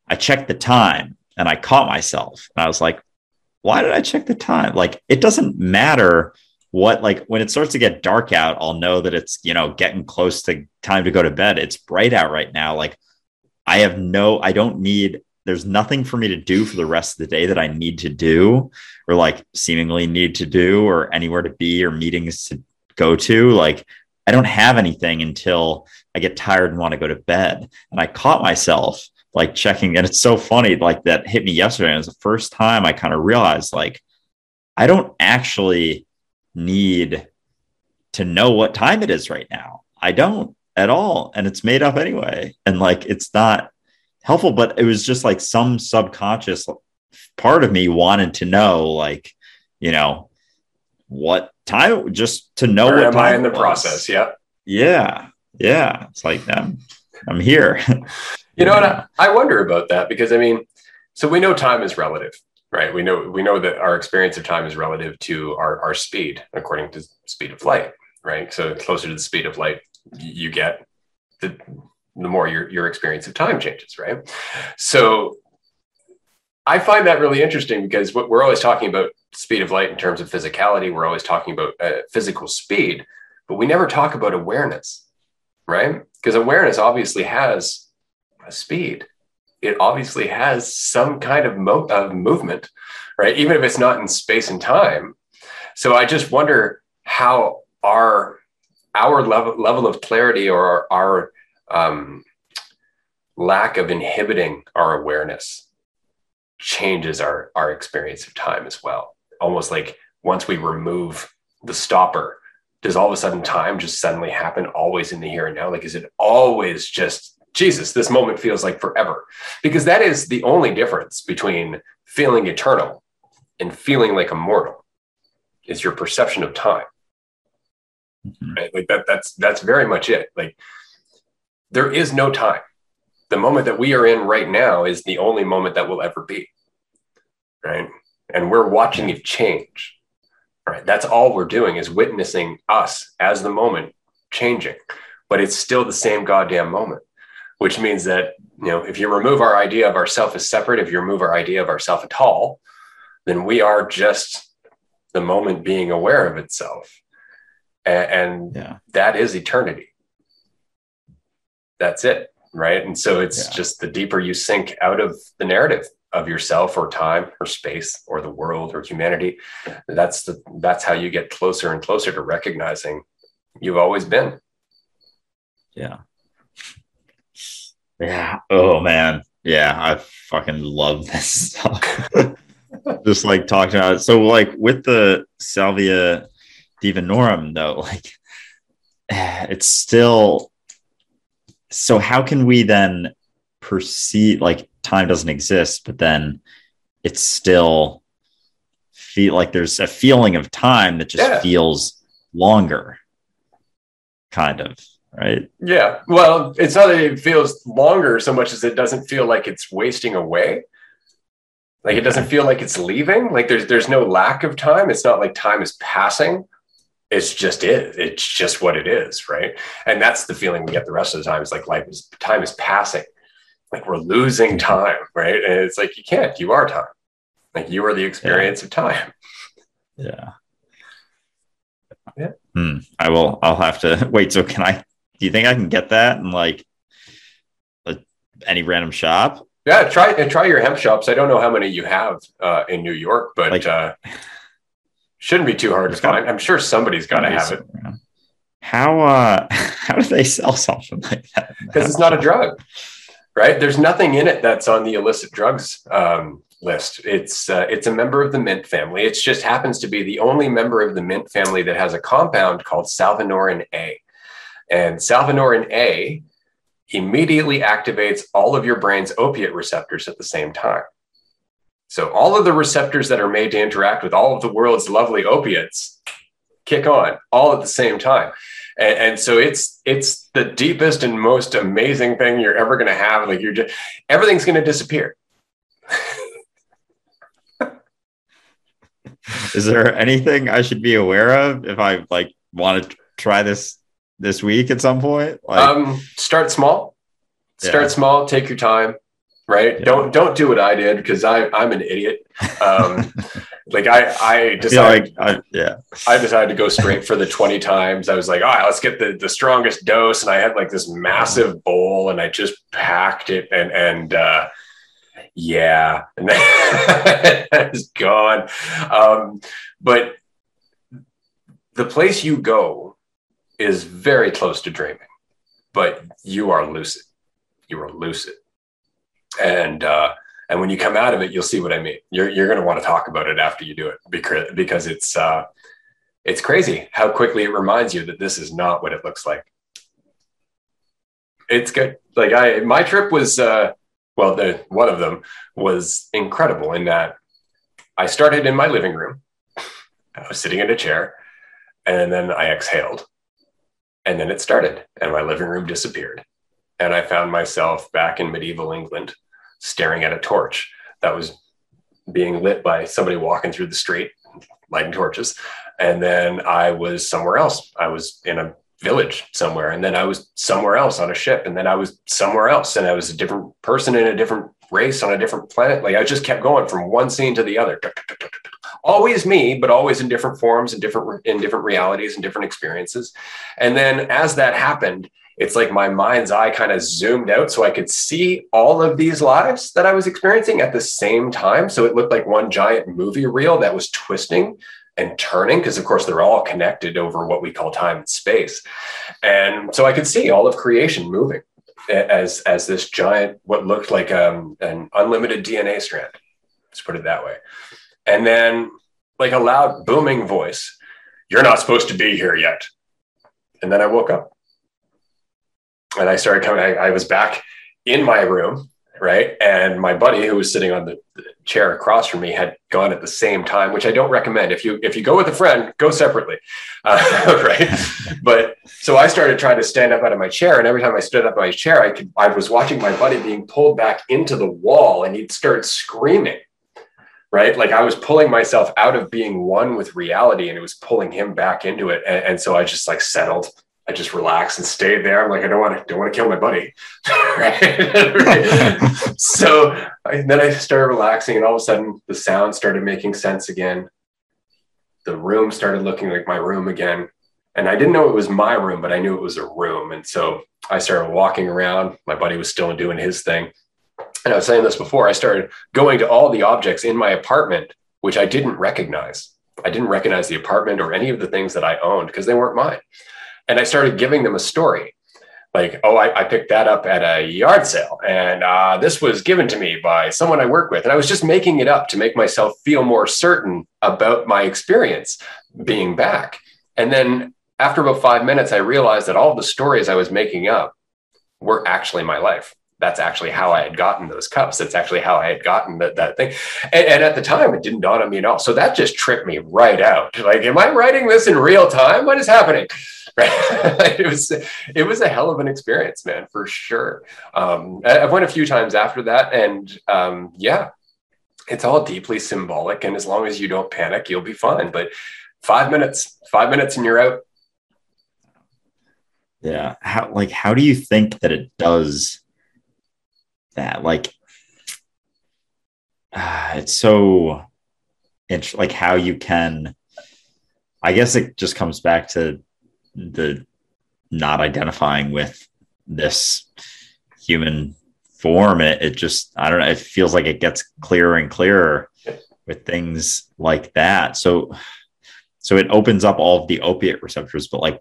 S1: I checked the time and I caught myself and I was like, why did I check the time? Like, it doesn't matter what like when it starts to get dark out i'll know that it's you know getting close to time to go to bed. It's bright out right now. Like i have no i don't need there's nothing for me to do for the rest of the day that i need to do or like seemingly need to do or anywhere to be or meetings to go to. Like i don't have anything until i get tired and want to go to bed. And i caught myself like checking and it's so funny like that hit me yesterday. And it was the first time i kind of realized like i don't actually need to know what time it is right now. I don't at all. And it's made up anyway. And like, it's not helpful, but it was just like some subconscious part of me wanted to know, like, you know, what time, just to know
S2: Where
S1: what
S2: am
S1: time
S2: I in the process. Yeah.
S1: Yeah. Yeah. It's like, I'm, I'm here.
S2: you know what? I, I wonder about that because I mean, so we know time is relative right? We know we know that our experience of time is relative to our, our speed, according to speed of light, right? So closer to the speed of light you get, the the more your your experience of time changes, right? So I find that really interesting because what we're always talking about speed of light in terms of physicality, we're always talking about uh, physical speed, but we never talk about awareness, right? Because awareness obviously has a speed it obviously has some kind of, mo- of movement, right? Even if it's not in space and time, So I just wonder how our our level level of clarity or our, our um, lack of inhibiting our awareness changes our our experience of time as well. Almost like once we remove the stopper, does all of a sudden time just suddenly happen always in the here and now? Like, is it always just Jesus? This moment feels like forever because that is the only difference between feeling eternal and feeling like immortal is your perception of time. Mm-hmm. Right? Like that, that's that's very much it. Like there is no time. The moment that we are in right now is the only moment that will ever be. Right. And we're watching it change. Right. That's all we're doing is witnessing us as the moment changing. But it's still the same goddamn moment, which means that, you know, if you remove our idea of ourself as separate, if you remove our idea of ourself at all, then we are just the moment being aware of itself. And, and yeah. that is eternity. That's it. Right. And so it's yeah. just the deeper you sink out of the narrative of yourself or time or space or the world or humanity, that's the that's how you get closer and closer to recognizing you've always been.
S1: Yeah. Yeah. Oh man. Yeah. I fucking love this stuff. *laughs* just like talking about it. So like with the Salvia divinorum though, like *sighs* it's still so how can we then perceive like time doesn't exist, but then it's still feel like there's a feeling of time that just yeah. feels longer, kind of right?
S2: Yeah. Well, it's not that it feels longer so much as it doesn't feel like it's wasting away. Like it doesn't feel like it's leaving. Like there's there's no lack of time. It's not like time is passing. It's just it. It's just what it is, right? And that's the feeling we get the rest of the time. It's like life is time is passing. Like we're losing time, right? And it's like you can't. You are time. Like you are the experience yeah. of time.
S1: Yeah. Yeah. Hmm. I will. I'll have to *laughs* wait. So can I? Do you think I can get that in like a, any random shop?
S2: Yeah, try and try your hemp shops. I don't know how many you have uh, in New York, but like, uh, shouldn't be too hard to find. I'm sure somebody's got to have it.
S1: How uh, *laughs* how do they sell something like that?
S2: Because it's not a drug, right? There's nothing in it that's on the illicit drugs um, list. It's uh, it's a member of the mint family. It just happens to be the only member of the mint family that has a compound called salvinorin A, and salvinorin A immediately activates all of your brain's opiate receptors at the same time. So all of the receptors that are made to interact with all of the world's lovely opiates kick on all at the same time. And, and so it's it's the deepest and most amazing thing you're ever going to have. Like you're just everything's going to disappear. *laughs*
S1: Is there anything I should be aware of if I like want to try this this week at some point?
S2: Like, um, start small. Start yeah. small. Take your time. Right. Yeah. Don't don't do what I did because I I'm an idiot. Um, *laughs* like I I decided like I, yeah I decided to go straight for the 20 times. I was like, all right, let's get the the strongest dose, and I had like this massive bowl, and I just packed it, and and uh, yeah, *laughs* and *laughs* it's gone. Um, but the place you go is very close to dreaming, but you are lucid. You are lucid. And uh, and when you come out of it, you'll see what I mean. You're you're going to want to talk about it after you do it because because it's uh, it's crazy how quickly it reminds you that this is not what it looks like. It's good. Like I, my trip was uh, well, the one of them was incredible in that I started in my living room. I was sitting in a chair, and then I exhaled, and then it started, and my living room disappeared. And I found myself back in medieval England staring at a torch that was being lit by somebody walking through the street, lighting torches. And then I was somewhere else. I was in a village somewhere. And then I was somewhere else on a ship. And then I was somewhere else. And I was a different person in a different race on a different planet. Like I just kept going from one scene to the other. Always me, but always in different forms and different in different realities and different experiences. And then as that happened, it's like my mind's eye kind of zoomed out so I could see all of these lives that I was experiencing at the same time. So it looked like one giant movie reel that was twisting and turning because of course they're all connected over what we call time and space and so i could see all of creation moving as as this giant what looked like um, an unlimited dna strand. Let's put it that way. And then like a loud booming voice you're not supposed to be here yet. And then i woke up. And i started coming I, I was back in my room right? And my buddy who was sitting on the, chair across from me had gone at the same time, which I don't recommend. If you if you go with a friend, go separately, *laughs* uh, *laughs* right? but so I started trying to stand up out of my chair, and every time I stood up out of my chair, I could I was watching my buddy being pulled back into the wall, and he'd start screaming. Right, like I was pulling myself out of being one with reality, and it was pulling him back into it. and, and so I just like settled I just relaxed and stayed there. I'm like, I don't want to, don't want to kill my buddy. *laughs* so I, then I started relaxing, and all of a sudden, the sound started making sense again. The room started looking like my room again, and I didn't know it was my room, but I knew it was a room. And so I started walking around. My buddy was still doing his thing, and I was saying this before. I started going to all the objects in my apartment, which I didn't recognize. I didn't recognize the apartment or any of the things that I owned because they weren't mine. And I started giving them a story like, oh, I, I picked that up at a yard sale and uh, this was given to me by someone I work with. And I was just making it up to make myself feel more certain about my experience being back. And then after about five minutes, I realized that all the stories I was making up were actually my life. That's actually how I had gotten those cups. That's actually how I had gotten that, that thing. And, and at the time, it didn't dawn on me at all. So that just tripped me right out. Like, am I writing this in real time? What is happening? *laughs* right? it was it was a hell of an experience, man, for sure. Um, I've went a few times after that, and um, yeah, it's all deeply symbolic. And as long as you don't panic, you'll be fine. But five minutes, five minutes, and you're out.
S1: Yeah. How like how do you think that it does that? Like, uh, *sighs* it's so it's like how you can. I guess it just comes back to the not identifying with this human form it, it just i don't know it feels like it gets clearer and clearer with things like that so so it opens up all of the opiate receptors but like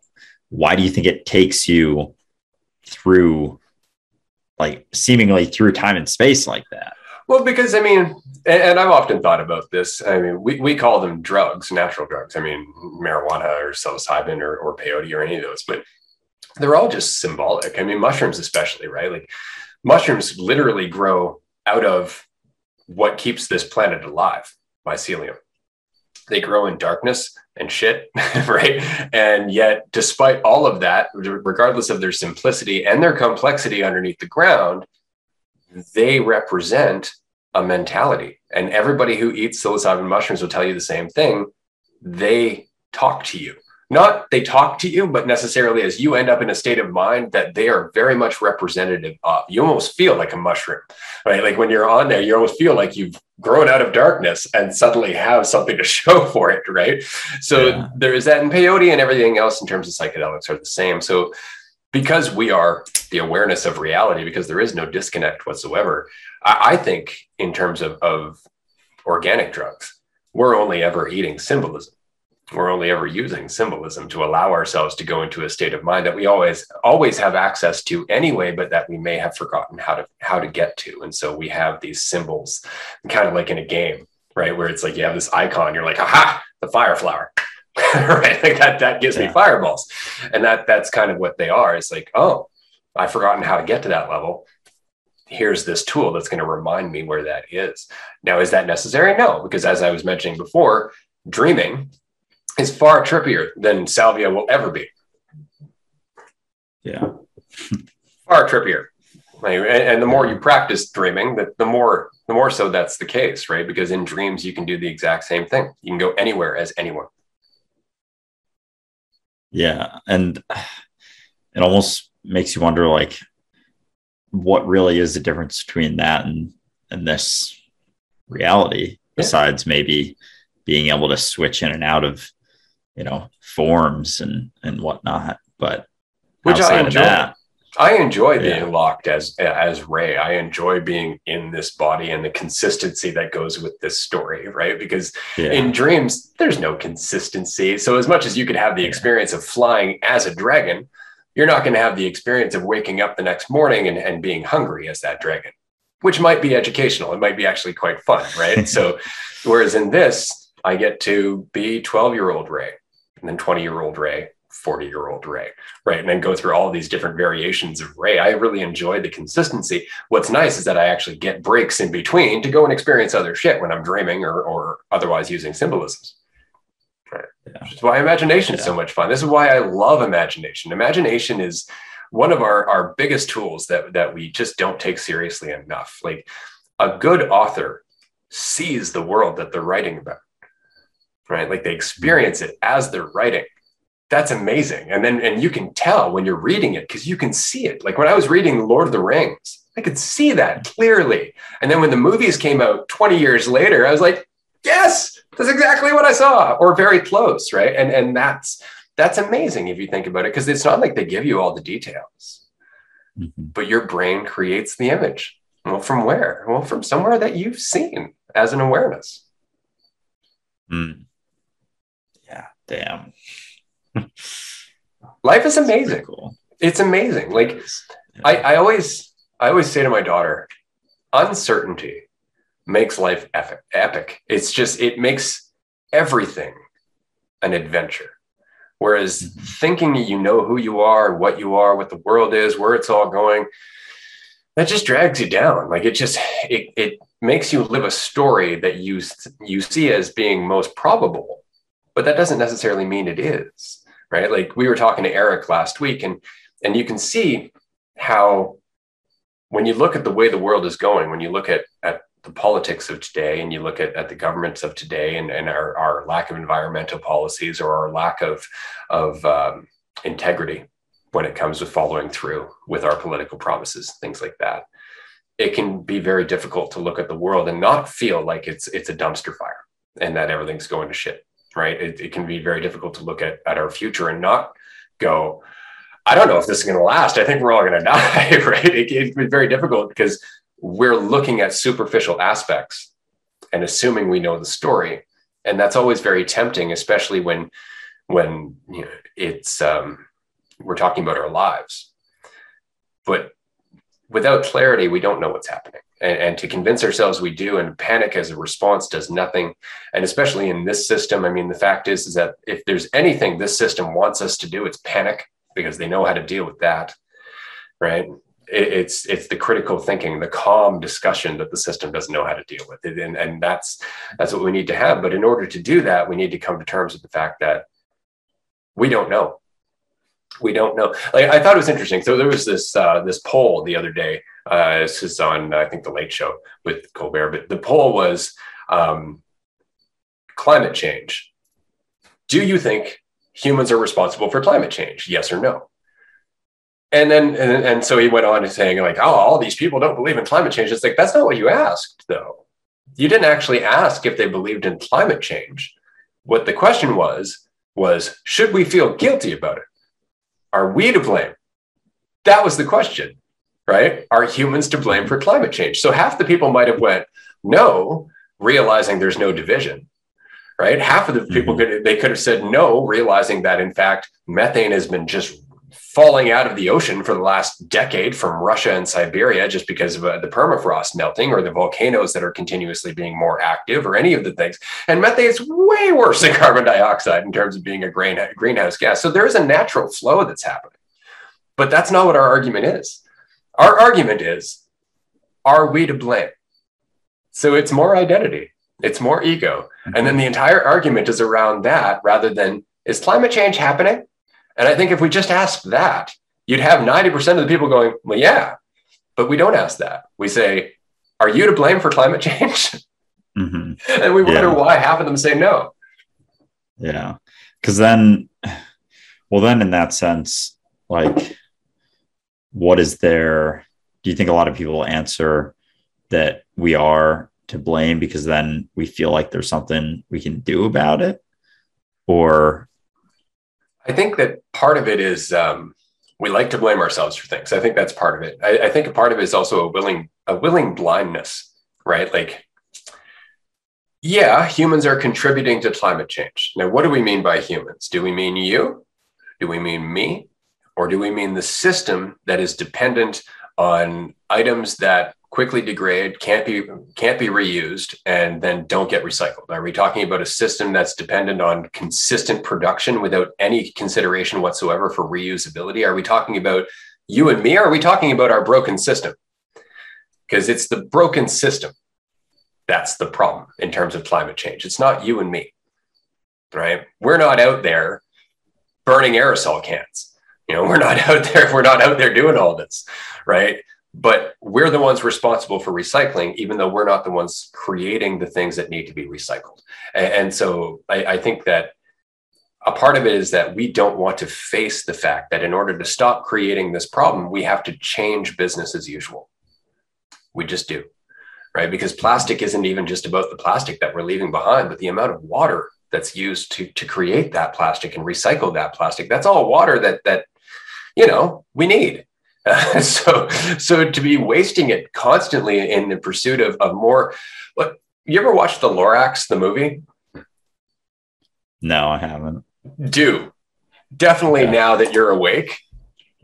S1: why do you think it takes you through like seemingly through time and space like that
S2: well, because I mean, and, and, I've often thought about this. I mean, we, we call them drugs, natural drugs. I mean, marijuana or psilocybin or, or peyote or any of those, but they're all just symbolic. I mean, mushrooms, especially, right? Like mushrooms literally grow out of what keeps this planet alive mycelium. They grow in darkness and shit, *laughs* right? And yet, despite all of that, regardless of their simplicity and their complexity underneath the ground, they represent a mentality. And everybody who eats psilocybin mushrooms will tell you the same thing. They talk to you. Not they talk to you, but necessarily as you end up in a state of mind that they are very much representative of. You almost feel like a mushroom, right? Like when you're on there, you almost feel like you've grown out of darkness and suddenly have something to *laughs* show for it, right? So yeah. there is that, and peyote and everything else in terms of psychedelics are the same. So because we are the awareness of reality, because there is no disconnect whatsoever, I, I think in terms of, of organic drugs, we're only ever eating symbolism. We're only ever using symbolism to allow ourselves to go into a state of mind that we always always have access to anyway, but that we may have forgotten how to how to get to. And so we have these symbols, kind of like in a game, right? Where it's like you have this icon, you're like, aha, the fire flower *laughs* right? Like that that gives yeah. me fireballs. And that that's kind of what they are. It's like, oh, I've forgotten how to get to that level. Here's this tool that's going to remind me where that is. Now, is that necessary? No, because as I was mentioning before, dreaming is far trippier than salvia will ever be.
S1: Yeah. *laughs*
S2: far trippier. And, the more you practice dreaming, the, the more the more so that's the case, right? Because in dreams you can do the exact same thing. You can go anywhere as anyone.
S1: Yeah. And *sighs* it almost makes you wonder like what really is the difference between that and and this reality yeah. besides maybe being able to switch in and out of you know forms and and whatnot but
S2: which i enjoy that, I enjoy being yeah. locked as as Ray. I enjoy being in this body and the consistency that goes with this story, right? Because yeah. in dreams, there's no consistency. So as much as you could have the experience of flying as a dragon, you're not going to have the experience of waking up the next morning and, and being hungry as that dragon, which might be educational. It might be actually quite fun, right? *laughs* so whereas in this, I get to be 12 year old Ray and then 20 year old Ray 40 year old Ray, right? And then go through all these different variations of Ray. I really enjoy the consistency. What's nice is that I actually get breaks in between to go and experience other shit when I'm dreaming or, or otherwise using symbolisms. Right. Yeah. Which is why imagination is yeah. so much fun. This is why I love imagination. Imagination is one of our, our biggest tools that, that we just don't take seriously enough. Like a good author sees the world that they're writing about, right? Like they experience it as they're writing that's amazing. And then, and you can tell when you're reading it because you can see it. Like when I was reading The Lord of the Rings, I could see that clearly. And then when the movies came out 20 years later, I was like, yes, that's exactly what I saw, or very close, right? And and that's that's amazing if you think about it, because it's not like they give you all the details, mm-hmm. but your brain creates the image. Well, from where? Well, from somewhere that you've seen as an awareness.
S1: Mm. Damn.
S2: Life is amazing. Cool. It's amazing. Like yeah. I, I always I always say to my daughter, uncertainty makes life epic. epic. It's just it makes everything an adventure. Whereas mm-hmm. thinking you know who you are, what you are, what the world is, where it's all going, that just drags you down. Like it just it it makes you live a story that you you see as being most probable, but that doesn't necessarily mean it is right? Like we were talking to Eric last week, and and you can see how when you look at the way the world is going, when you look at at the politics of today and you look at, at the governments of today and, and our, our lack of environmental policies or our lack of, of um, integrity when it comes to following through with our political promises, things like that. It can be very difficult to look at the world and not feel like it's it's a dumpster fire and that everything's going to shit right? It, it can be very difficult to look at, at our future and not go, I don't know if this is going to last. I think we're all going *laughs* to die, *laughs* right? It, it's very difficult because we're looking at superficial aspects and assuming we know the story. And that's always very tempting, especially when when you know, it's um, we're talking about our lives. But without clarity, we don't know what's happening and, and, to convince ourselves we do and panic as a response does nothing. And especially in this system i mean the fact is is that if there's anything this system wants us to do it's panic because they know how to deal with that right? It, it's it's the critical thinking the calm discussion that the system doesn't know how to deal with it. And, and that's that's what we need to have. But in order to do that we need to come to terms with the fact that we don't know. We don't know. Like i thought it was interesting. So there was this uh, this poll the other day uh, this is on, I think, the Late Show with Colbert. But the poll was um, climate change. Do you think humans are responsible for climate change? Yes or no? And then, and, and so he went on to saying, like, oh, all these people don't believe in climate change. It's like, that's not what you asked, though. You didn't actually ask if they believed in climate change. What the question was, was should we feel guilty about it? Are we to blame? That was the question right? Are humans to blame for climate change? So half the people might have went no, realizing there's no division, right? Half of the people mm-hmm. could they could have said no, realizing that in fact methane has been just falling out of the ocean for the last decade from Russia and Siberia just because of uh, the permafrost melting or the volcanoes that are continuously being more active or any of the things. And methane is way worse than *laughs* carbon dioxide in terms of being a grain, greenhouse gas. So there is a natural flow that's happening. But that's not what our argument is. Our argument is are we to blame? So it's more identity, it's more ego. And then the entire argument is around that rather than is climate change happening? And I think if we just asked that, you'd have 90% of the people going, well, yeah. But we don't ask that. We say, are you to blame for climate change? *laughs* Mm-hmm. and we wonder yeah. why half of them say no.
S1: Yeah. Because then, well, then in that sense, like, what is there? Do you think a lot of people answer that we are to blame because then we feel like there's something we can do about it? Or
S2: I think that part of it is um, we like to blame ourselves for things. I think that's part of it. I, I think a part of it is also a willing a willing blindness, right? Like, yeah, humans are contributing to climate change. Now, what do we mean by humans? Do we mean you? Do we mean me? Or do we mean the system that is dependent on items that quickly degrade, can't be can't be reused, and then don't get recycled? Are we talking about a system that's dependent on consistent production without any consideration whatsoever for reusability? Are we talking about you and me? Are we talking about our broken system? Because it's the broken system that's the problem in terms of climate change. It's not you and me, right? We're not out there burning aerosol cans. You know, we're not *laughs* out there, we're not out there doing all this, right? But we're the ones responsible for recycling, even though we're not the ones creating the things that need to be recycled. And, and so I, I think that a part of it is that we don't want to face the fact that in order to stop creating this problem, we have to change business as usual. We just do, right? Because plastic isn't even just about the plastic that we're leaving behind, but the amount of water that's used to to create that plastic and recycle that plastic that's all water that that you know we need. Uh, *laughs* so so to be wasting it constantly in the pursuit of, of more what you ever watched the lorax the movie?
S1: No i haven't.
S2: Do. Definitely now that you're awake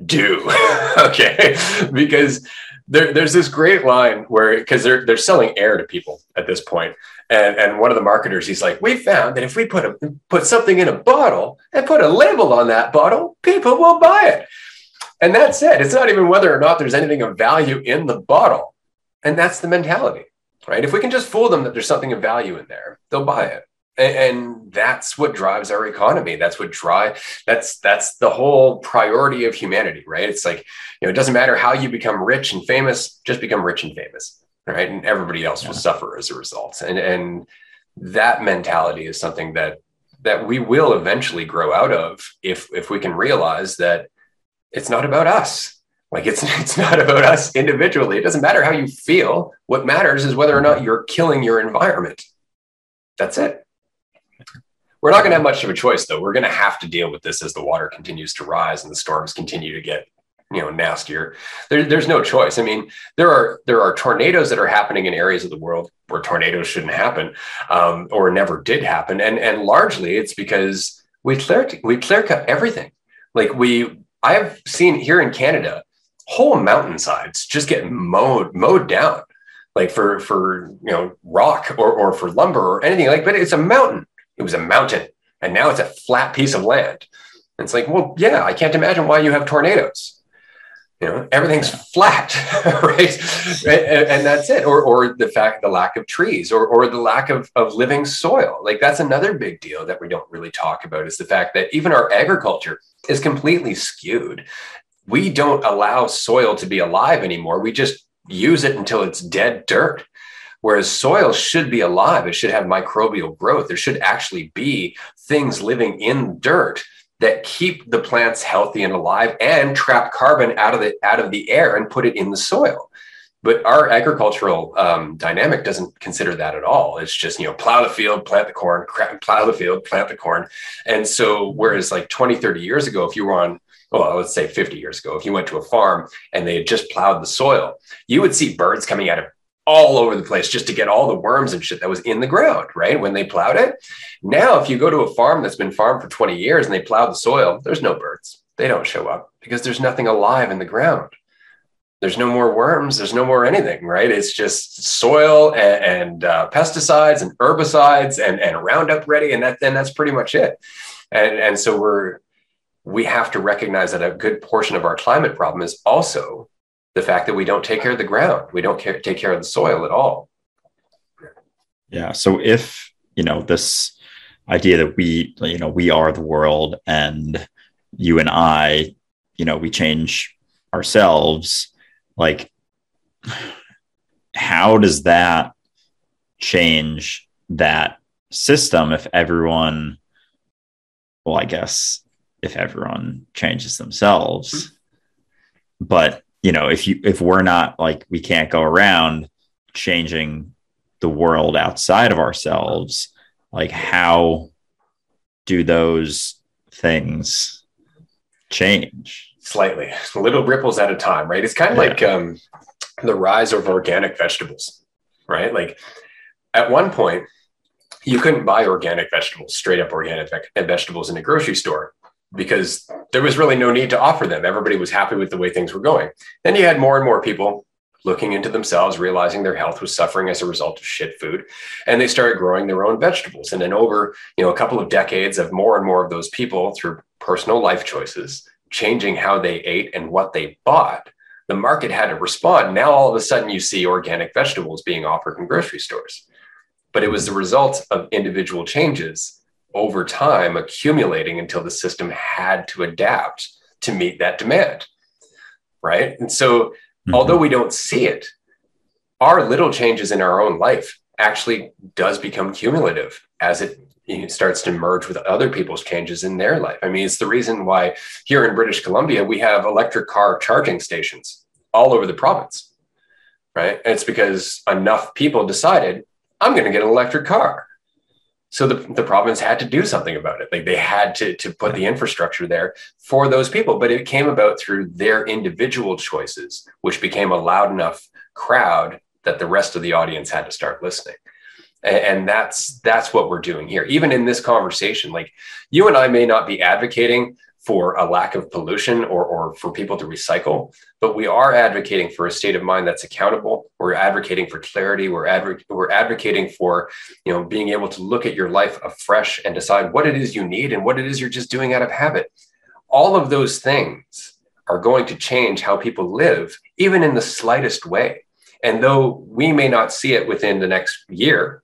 S2: do. *laughs* Okay. Because there, there's this great line where because they're they're selling air to people at this point and, and one of the marketers, he's like, we found that if we put a, put something in a bottle and put a label on that bottle, people will buy it. And that's it. It's not even whether or not there's anything of value in the bottle. And that's the mentality, right? If we can just fool them that there's something of value in there, they'll buy it. And, that's what drives our economy. That's what drive. That's that's the whole priority of humanity, right? It's like you know, it doesn't matter how you become rich and famous, just become rich and famous right? And everybody else yeah. will suffer as a result. And and that mentality is something that that we will eventually grow out of if if we can realize that it's not about us. Like it's *laughs* it's not about us individually. It doesn't matter how you feel. What matters is whether or not you're killing your environment. That's it. We're not going to have much of a choice, though. We're going to have to deal with this as the water continues to rise and the storms continue to get you know nastier. There, there's no choice. I mean there are there are tornadoes that are happening in areas of the world where tornadoes shouldn't happen um, or never did happen. And and largely it's because we clear we clear cut everything. Like we i've seen here in canada whole mountainsides just get mowed mowed down like for for you know rock or, or for lumber or anything. Like but it's a mountain it was a mountain and now it's a flat piece of land. And it's like well yeah i can't imagine why you have tornadoes. You know everything's flat *laughs* right? And, and, that's it. Or or the fact the lack of trees or or the lack of of living soil. Like that's another big deal that we don't really talk about is the fact that even our agriculture is completely skewed. We don't allow soil to be alive anymore. We just use it until it's dead dirt Whereas soil should be alive, it should have microbial growth. There should actually be things living in dirt that keep the plants healthy and alive and trap carbon out of the out of the air and put it in the soil. But our agricultural um, dynamic doesn't consider that at all. It's just you know plow the field, plant the corn, plow the field, plant the corn. And so whereas like 20, 30 years ago, if you were on well, let's say 50 years ago, if you went to a farm and they had just plowed the soil, you would see birds coming out of all over the place just to get all the worms and shit that was in the ground, right? When they plowed it. Now, if you go to a farm that's been farmed for 20 years and they plow the soil, there's no birds. They don't show up because there's nothing alive in the ground. There's no more worms. There's no more anything, right? It's just soil and, and uh, pesticides and herbicides and, and Roundup ready. And that, then that's pretty much it. And, and so we're, we have to recognize that a good portion of our climate problem is also the fact that we don't take care of the ground, we don't care, take care of the soil at all.
S1: Yeah. So if you know this idea that we, you know, we are the world, and you and I, you know, we change ourselves, like, how does that change that system if everyone well i guess if everyone changes themselves mm-hmm. but you know if you if we're not like we can't go around changing the world outside of ourselves like how do those things change
S2: slightly, little ripples at a time, right? It's kind of yeah. like um, the rise of organic vegetables, right? Like at one point, you couldn't buy organic vegetables, straight up organic vegetables in a grocery store because there was really no need to offer them. Everybody was happy with the way things were going. Then you had more and more people looking into themselves, realizing their health was suffering as a result of shit food, and they started growing their own vegetables. And then over, you know, a couple of decades of more and more of those people through personal life choices, changing how they ate and what they bought, the market had to respond. Now all of a sudden you see organic vegetables being offered in grocery stores. But it was the result of individual changes over time accumulating until the system had to adapt to meet that demand. Right. And so mm-hmm. although we don't see it, our little changes in our own life actually does become cumulative as it starts to merge with other people's changes in their life. I mean, it's the reason why here in British Columbia, we have electric car charging stations all over the province, right? And it's because enough people decided, I'm going to get an electric car. So the, the province had to do something about it. Like they had to, to put the infrastructure there for those people, but it came about through their individual choices, which became a loud enough crowd that the rest of the audience had to start listening. And, and that's that's what we're doing here. Even in this conversation, like you and I may not be advocating for a lack of pollution or, or for people to recycle, but we are advocating for a state of mind that's accountable. We're advocating for clarity. We're, we're advocating for you know being able to look at your life afresh and decide what it is you need and what it is you're just doing out of habit. All of those things are going to change how people live, even in the slightest way. And though we may not see it within the next year,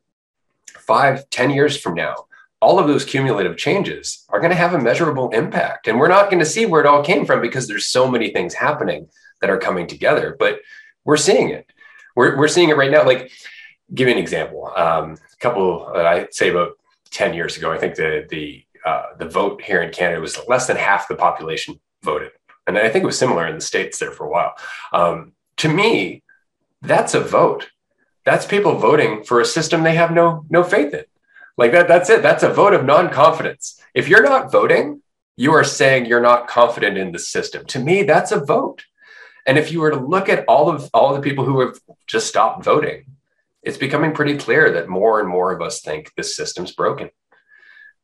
S2: five, ten years from now, all of those cumulative changes are going to have a measurable impact. And we're not going to see where it all came from because there's so many things happening that are coming together, but we're seeing it. We're, we're seeing it right now. Like, give you an example. Um, a couple, uh, I'd say about 10 years ago, I think the, the, uh, the vote here in Canada was less than half the population voted. And I think it was similar in the States there for a while. Um, to me, that's a vote. That's people voting for a system they have no, no faith in. Like that, that's it. That's a vote of non-confidence. If you're not voting, you are saying you're not confident in the system. To me, that's a vote. And if you were to look at all of all of the people who have just stopped voting, it's becoming pretty clear that more and more of us think this system's broken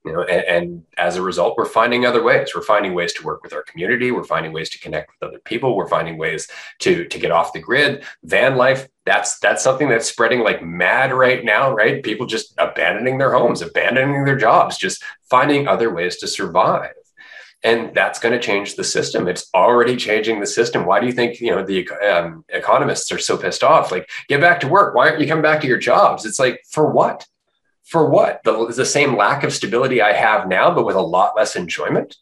S2: you know and, and, as a result we're finding other ways. We're finding ways to work with our community. We're finding ways to connect with other people. We're finding ways to to get off the grid. Van life that's that's something that's spreading like mad right now right? People just abandoning their homes abandoning their jobs just finding other ways to survive. And that's going to change the system. It's already changing the system. Why do you think you know the um, economists are so pissed off? Like get back to work. Why aren't you coming back to your jobs? It's like for what for what? The, the same lack of stability I have now, but with a lot less enjoyment.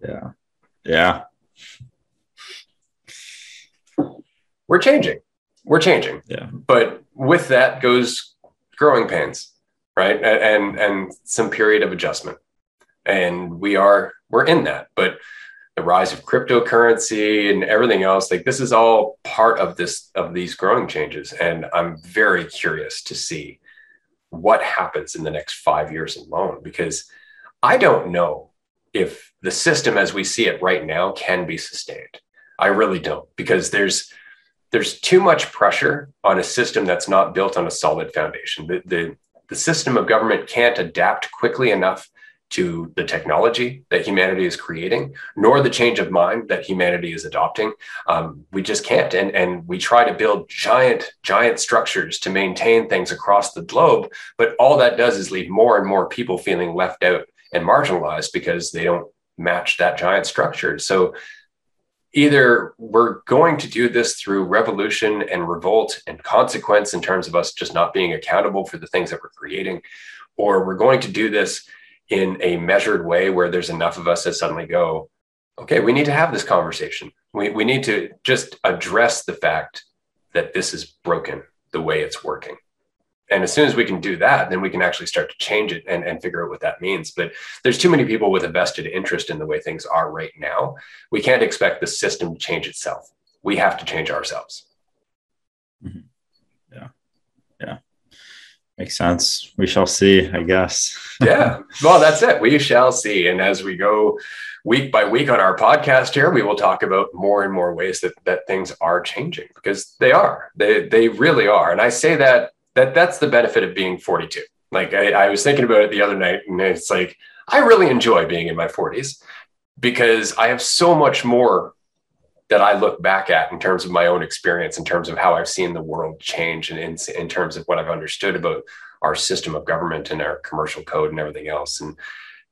S1: Yeah. Yeah.
S2: We're changing. We're changing.
S1: Yeah.
S2: But with that goes growing pains, right? And and some period of adjustment. And we are we're in that. But the rise of cryptocurrency and everything else like this is all part of this of these growing changes. And i'm very curious to see what happens in the next 5 years alone because i don't know if the system as we see it right now can be sustained. I really don't because there's there's too much pressure on a system that's not built on a solid foundation. The, the the system of government can't adapt quickly enough to the technology that humanity is creating, nor the change of mind that humanity is adopting. Um, we just can't. And, and we try to build giant, giant structures to maintain things across the globe. But all that does is leave more and more people feeling left out and marginalized because they don't match that giant structure. So either we're going to do this through revolution and revolt and consequence in terms of us just not being accountable for the things that we're creating, or we're going to do this in a measured way where there's enough of us that suddenly go, okay, we need to have this conversation. We, we need to just address the fact that this is broken the way it's working. And as soon as we can do that, then we can actually start to change it and, and figure out what that means. But there's too many people with a vested interest in the way things are right now. We can't expect the system to change itself. We have to change ourselves.
S1: Mm-hmm. Makes sense. We shall see, I guess. *laughs*
S2: yeah. Well, that's it. We shall see. And as we go week by week on our podcast here, we will talk about more and more ways that, that things are changing because they are. They, they really are. And I say that, that that's the benefit of being 42. Like I, I was thinking about it the other night and it's like, I really enjoy being in my 40s because I have so much more that I look back at in terms of my own experience, in terms of how I've seen the world change, and in, in terms of what I've understood about our system of government and our commercial code and everything else. And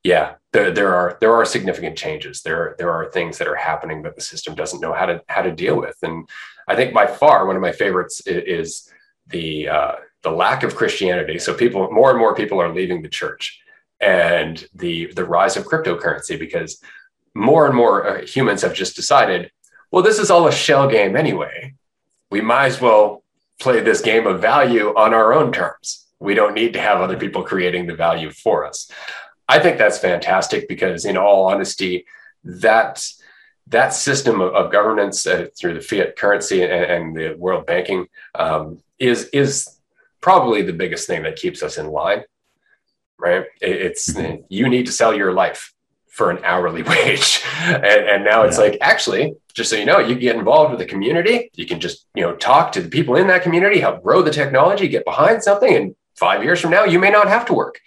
S2: yeah, there, there are there are significant changes. There there are things that are happening that the system doesn't know how to how to deal with. And I think by far one of my favorites is, the uh, the lack of Christianity. So people more and more people are leaving the church, and the the rise of cryptocurrency because more and more uh, humans have just decided, well, this is all a shell game anyway. We might as well play this game of value on our own terms. We don't need to have other people creating the value for us. I think that's fantastic because, in all honesty, that that system of, of governance uh, through the fiat currency and, and the world banking um, is is probably the biggest thing that keeps us in line. Right? It's mm-hmm. you need to sell your life for an hourly *laughs* wage. And, and now it's yeah. like, actually, just so you know, you get involved with the community. You can just, you know, talk to the people in that community, help grow the technology, get behind something. And five years from now, you may not have to work.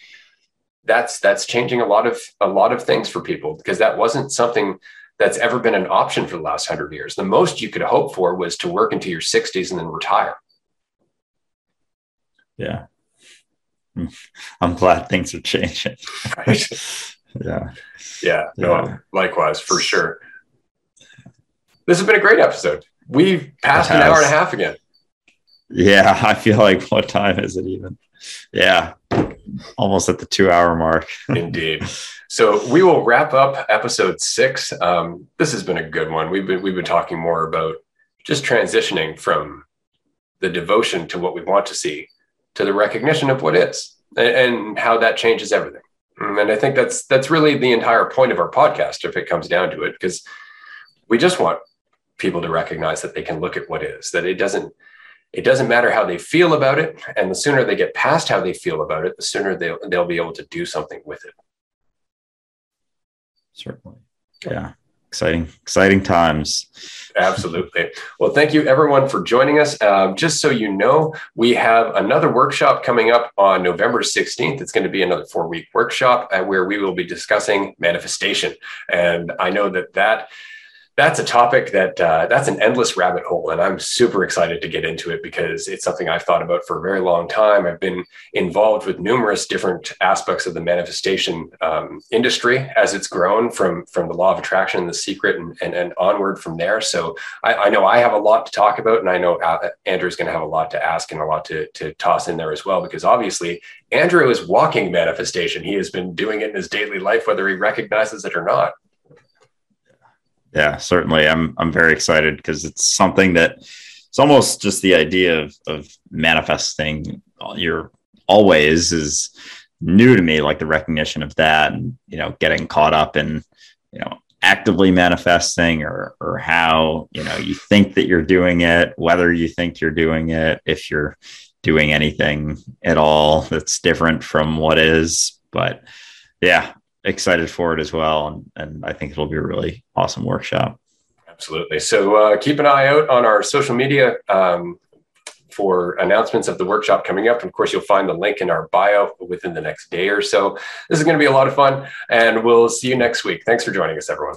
S2: That's that's changing a lot of a lot of things for people because that wasn't something that's ever been an option for the last hundred years. The most you could hope for was to work into your 60s and then retire.
S1: Yeah. Hmm. I'm glad things are changing. Right. *laughs* yeah.
S2: Yeah. No, yeah. likewise, for sure. This has been a great episode. We've passed an hour and a half again.
S1: Yeah, *laughs* I feel like what time is it even? Yeah, almost at the two hour mark. *laughs*
S2: Indeed. So we will wrap up episode six. Um, this has been a good one. We've been we've been talking more about just transitioning from the devotion to what we want to see to the recognition of what is and, and how that changes everything. Mm, and I think that's that's really the entire point of our podcast, if it comes down to it, because we just want people to recognize that they can look at what is, that it doesn't it doesn't matter how they feel about it. And the sooner they get past how they feel about it, the sooner they'll, they'll be able to do something with it.
S1: Certainly. Yeah. Exciting, exciting times.
S2: Absolutely. Well, thank you everyone for joining us. Um, just so you know, we have another workshop coming up on November 16th. It's going to be another four week workshop uh, where we will be discussing manifestation. And I know that that that's a topic that uh, that's an endless rabbit hole and i'm super excited to get into it because it's something i've thought about for a very long time. I've been involved with numerous different aspects of the manifestation um, industry as it's grown from from the law of attraction and the secret and, and, and onward from there. So I, I, know i have a lot to talk about and i know uh, andrew's going to have a lot to ask and a lot to, to toss in there as well because obviously andrew is walking manifestation. He has been doing it in his daily life whether he recognizes it or not
S1: yeah, certainly. I'm I'm very excited because it's something that it's almost just the idea of of manifesting your always is new to me, like the recognition of that and you know, getting caught up in, you know, actively manifesting or or how, you know, you think that you're doing it, whether you think you're doing it, if you're doing anything at all that's different from what is. But yeah, excited for it as well. And, and I think it'll be a really awesome workshop.
S2: Absolutely. So uh, keep an eye out on our social media um, for announcements of the workshop coming up. And of course, you'll find the link in our bio within the next day or so. This is going to be a lot of fun, and we'll see you next week. Thanks for joining us, everyone.